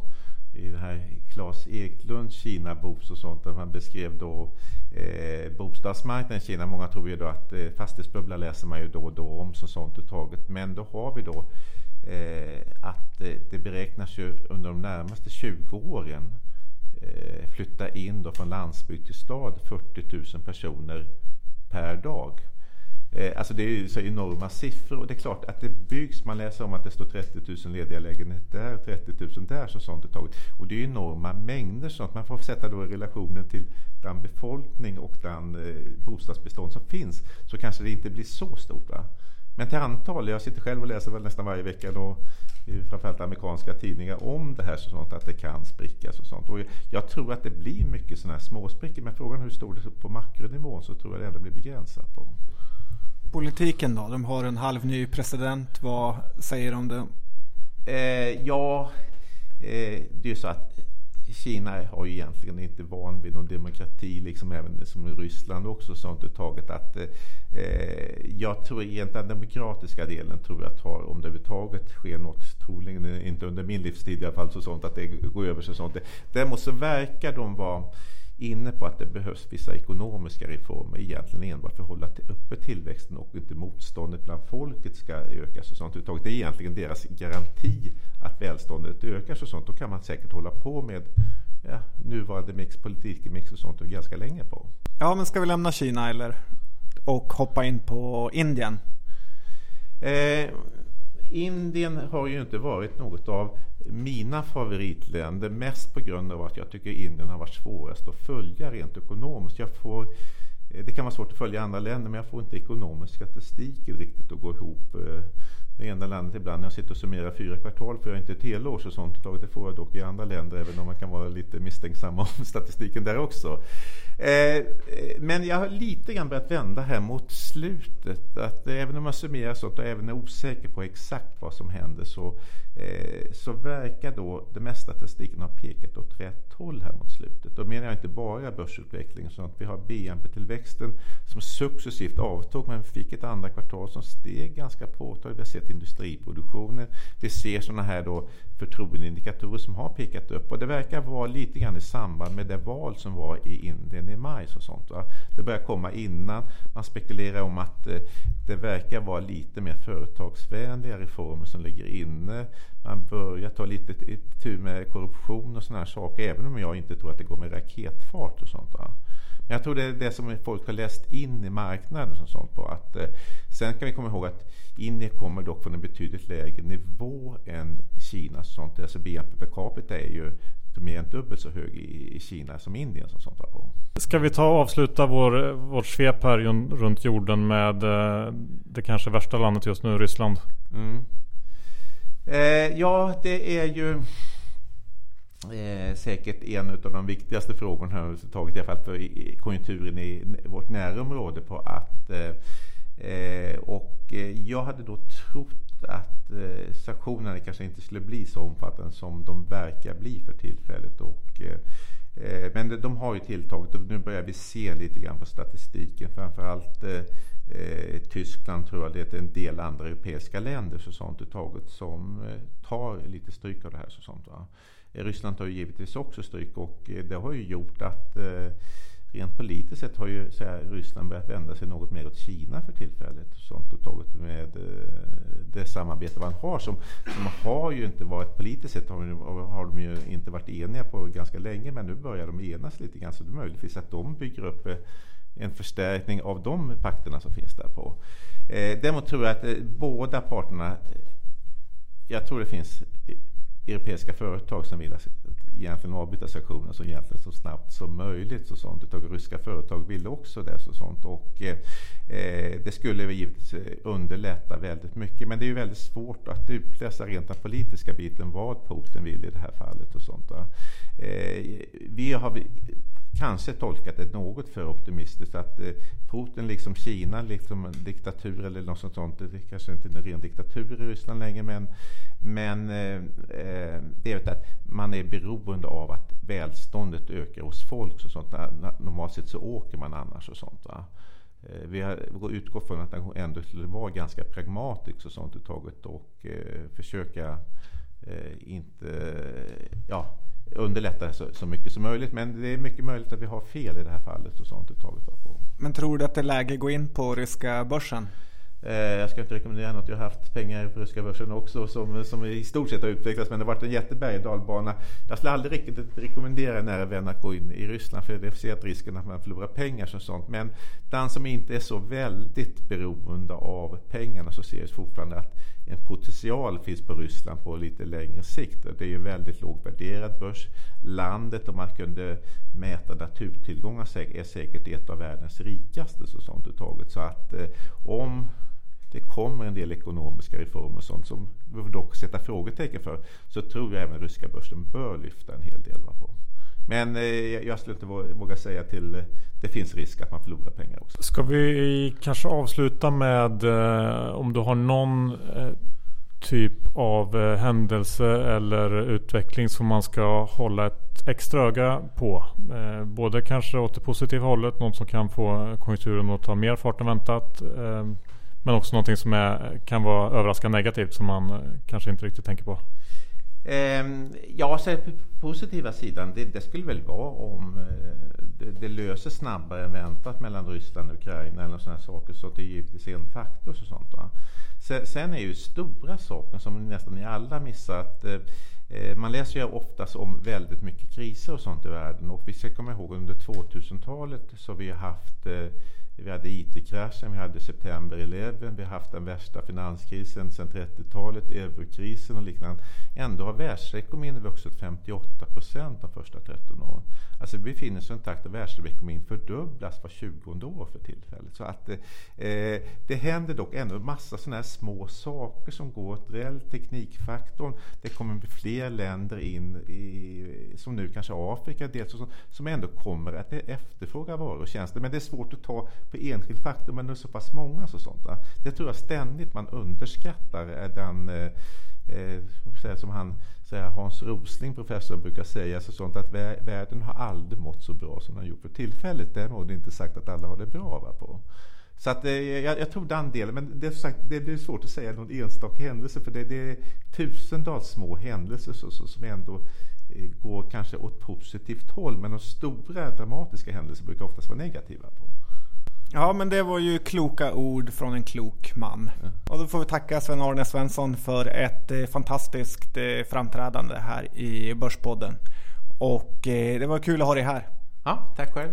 i det här Claes Eklunds Kina-bok och sånt där man beskrev då eh, bostadsmarknaden i Kina. Många tror ju då att eh, fastighetsbubbla läser man ju då och då om så sånt uttaget. Men då har vi då Eh, att eh, det beräknas ju under de närmaste 20 åren eh, flytta in då från landsbygd till stad 40 000 personer per dag. Eh, alltså det är ju så enorma siffror och det är klart att det byggs, man läser om att det står 30 000 lediga lägenheter där, 30 000 där, så sånt är taget. Och det är enorma mängder sånt. Man får sätta då i relationen till den befolkning och den bostadsbestånd som finns, så kanske det inte blir så stort. Va? Men till antal, jag sitter själv och läser väl nästan varje vecka då, framförallt amerikanska tidningar om det här så sånt att det kan sprickas och sånt. Och jag tror att det blir mycket sådana här småsprickor men frågan hur stor det är på makronivån så tror jag det ändå blir begränsat på. Politiken då? De har en halv ny president. Vad säger de om det? Eh, ja, eh, det är ju så att Kina har ju egentligen inte van vid någon demokrati, liksom även som Ryssland också sånt taget att eh, jag tror egentligen den demokratiska delen tror jag tar, om det överhuvudtaget sker något, troligen inte under min livstid i alla fall, så sånt att det går över sig sånt. Däremot så verkar de vara inne på att det behövs vissa ekonomiska reformer egentligen enbart för att hålla uppe tillväxten och inte motståndet bland folket ska ökas och sånt. Det är egentligen deras garanti att välståndet ökar och sånt. Då kan man säkert hålla på med ja, nuvarande mix, politikmix och sånt och ganska länge på. Ja, men ska vi lämna Kina eller? Och hoppa in på Indien? Eh, Indien har ju inte varit något av mina favoritländer mest på grund av att jag tycker Indien har varit svårast att följa rent ekonomiskt. Jag får, eh, det kan vara svårt att följa andra länder men jag får inte ekonomisk statistik riktigt att gå ihop. Eh, det enda landet ibland när jag sitter och summerar fyra kvartal för jag är inte ett helårs och sånt. Det får jag dock i andra länder även om man kan vara lite misstänksam om [laughs] statistiken där också. Eh, men jag har lite grann börjat vända här mot slutet. Att även om jag summerar sånt och även är osäker på exakt vad som händer så, eh, så verkar då det mesta statistiken ha pekat åt rätt håll här mot slutet. Då menar jag inte bara börsutvecklingen. Så att vi har BNP-tillväxten som successivt avtog men vi fick ett andra kvartal som steg ganska påtagligt. Vi har sett industriproduktionen. Vi ser sådana här då förtroendeindikatorer som har pekat upp och det verkar vara lite grann i samband med det val som var i Indien i maj. Och sånt, va? Det börjar komma innan. Man spekulerar om att eh, det verkar vara lite mer företagsvänliga reformer som ligger inne. Man börjar ta lite tur med korruption och sådana här saker även om jag inte tror att det går med raketfart och sånt. Va? Jag tror det är det som folk har läst in i marknaden och sånt på. Att, eh, sen kan vi komma ihåg att Indien kommer dock från en betydligt lägre nivå än Kina. Sånt. Alltså BNP per capita är ju mer än dubbelt så hög i, i Kina som Indien. Som sånt på. Ska vi ta och avsluta vår, vårt svep här runt jorden med eh, det kanske värsta landet just nu, Ryssland? Mm. Eh, ja, det är ju eh, säkert en av de viktigaste frågorna överhuvudtaget, i alla fall för konjunkturen i vårt närområde. På att, eh, och eh, jag hade då trott att eh, sanktionerna kanske inte skulle bli så omfattande som de verkar bli för tillfället. Och, eh, eh men de har ju tilltagit och nu börjar vi se lite grann på statistiken. Framförallt eh, eh Tyskland tror jag det är en del andra europeiska länder så sånt taget som tar lite stryk av det här. Så sånt, va? Eh, Ryssland har ju givetvis också stryk och eh, det har ju gjort att eh, rent politiskt sett har ju så här, Ryssland börjat vända sig något mer åt Kina för tillfället. Och sånt och tagit med det samarbete man har som, som har ju inte varit politiskt sett har, har de ju inte varit eniga på ganska länge men nu börjar de enas lite grann så det är möjligtvis att de bygger upp en förstärkning av de pakterna som finns där på. Eh, däremot tror jag att eh, båda parterna, jag tror det finns europeiska företag som vill egentligen avbryta sanktionerna så egentligen så snabbt som möjligt. Och sånt. Uttag ryska företag ville också det. Och sånt. Och, eh det skulle givetvis eh, underlätta väldigt mycket. Men det är ju väldigt svårt att utläsa rent den politiska biten vad Putin vill i det här fallet. och sånt. Eh, vi har kanske tolkat det något för optimistiskt. Att eh, Putin liksom Kina, liksom en diktatur eller något sånt. Det är kanske inte en ren diktatur i Ryssland längre. Men, men eh, eh det är att man är beroende av att välståndet ökar hos folk. Och sånt. Normalt sett så åker man annars och sånt. Va? Eh, vi har utgått från att han ändå skulle vara ganska pragmatisk och sånt taget och eh, försöka eh, inte ja, underlätta så, så, mycket som möjligt. Men det är mycket möjligt att vi har fel i det här fallet och sånt uttaget på. Men tror du att det är läge att gå in på ryska börsen? Eh, jag ska inte rekommendera något. Jag har haft pengar på ryska börsen också som, som i stort sett har utvecklats. Men det har varit en jätteberg dalbana. Jag skulle aldrig riktigt rekommendera en nära vän att gå in i Ryssland. För det ser risken att man förlorar pengar som sånt. Men den som inte är så väldigt beroende av pengarna så ser jag fortfarande att en potential finns på Ryssland på lite längre sikt. Det är ju väldigt lågvärderad börs. Landet, om man kunde mäta naturtillgångar, är säkert ett av världens rikaste. Så, sånt taget. så att eh, om det kommer en del ekonomiska reformer och sånt som vi dock sätta frågetecken för så tror jag även ryska börsen bör lyfta en hel del. På. Men eh, jag skulle inte våga säga till eh, det finns risk att man förlorar pengar också. Ska vi kanske avsluta med eh, om du har någon typ av händelse eller utveckling som man ska hålla ett extra öga på. Både kanske åt det positiva hållet, något som kan få konjunkturen att ta mer fart än väntat. Men också någonting som är, kan vara överraskande negativt som man kanske inte riktigt tänker på. Ehm, ja, så på positiva sidan, det, det, skulle väl vara om eh, det, det, löser snabbare än väntat mellan Ryssland och Ukraina eller sådana saker så att det är givetvis en faktor. Och sånt, va? Sen är ju stora saker som nästan ni alla missat. Eh, eh, man läser ju oftast om väldigt mycket kriser och sånt i världen och vi ska komma ihåg under 2000-talet så har vi haft haft vi hade IT-kraschen, vi hade September 11, vi har haft den värsta finanskrisen sedan 30-talet, eurokrisen och liknande. Ändå har världsekonomin vuxit 58 procent de första 13 åren. Alltså vi befinner oss i en takt där världsekonomin fördubblas var 20 år för tillfället. Så att eh, det händer dock ändå massa sådana här små saker som går åt räll. Teknikfaktorn, det kommer bli fler länder in i, som nu kanske Afrika dels, som, som ändå kommer att efterfråga varor och tjänster. Men det är svårt att ta på enskild faktor, men det är så pass många. Så sånt, va? Det tror jag ständigt man underskattar eh, den eh, eh som han, säga, Hans Rosling, professor, brukar säga så sånt att världen har aldrig mått så bra som den gjort för tillfället. Däremot är det inte sagt att alla har det bra. Va, på. Så att, eh, jag, jag, tror den delen, men det är, sagt, det, det är svårt att säga någon enstaka händelse för det, det är tusentals små händelser så, så, som ändå eh, går kanske åt positivt håll. Men de stora dramatiska händelserna brukar oftast vara negativa. på. Ja, men det var ju kloka ord från en klok man. Ja. Och då får vi tacka Sven-Arne Svensson för ett eh, fantastiskt eh, framträdande här i Börspodden. Och eh, det var kul att ha dig här. Ja, tack själv.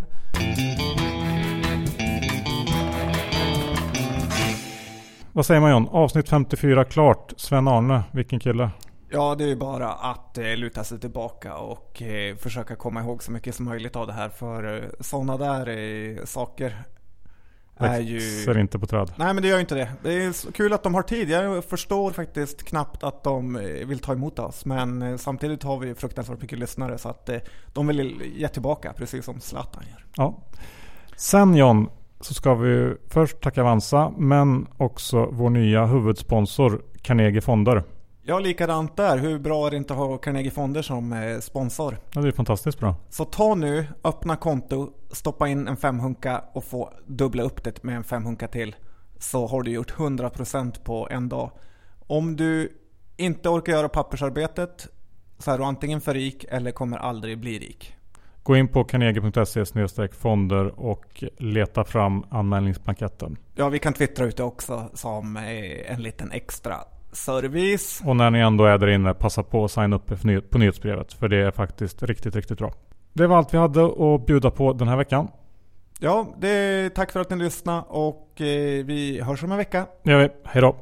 Vad säger man John? Avsnitt 54 klart. Sven-Arne, vilken kille. Ja, det är bara att eh, luta sig tillbaka och eh, försöka komma ihåg så mycket som möjligt av det här. För eh, sådana där eh, saker är ju... Växer inte på träd. Nej men det gör ju inte det. Det är kul att de har tid. Jag förstår faktiskt knappt att de eh, vill ta emot oss. Men eh, samtidigt har vi fruktansvärt mycket lyssnare så att eh, de vill ge tillbaka precis som Zlatan gör. Ja. Sen John, så ska vi först tacka Avanza men också vår nya huvudsponsor Carnegie Fonder. Ja, likadant där. Hur bra är det inte att ha Carnegie Fonder som eh, sponsor? Ja, det är fantastiskt bra. Så ta nu, öppna konto, stoppa in en femhunka och få dubbla upp det med en femhunka till. Så har du gjort 100% på en dag. Om du inte orkar göra pappersarbetet så är du antingen för rik eller kommer aldrig bli rik. Gå in på carnegie.se fonder och leta fram anmälningsblanketten. Ja, vi kan twittra ut det också som eh, en liten extra service. Och när ni ändå är där inne, passa på att signa upp på nyhetsbrevet. För det är faktiskt riktigt, riktigt bra. Det var allt vi hade att bjuda på den här veckan. Ja, det, tack för att ni lyssnade och eh, vi hörs om en vecka. Det gör vi. Hej då.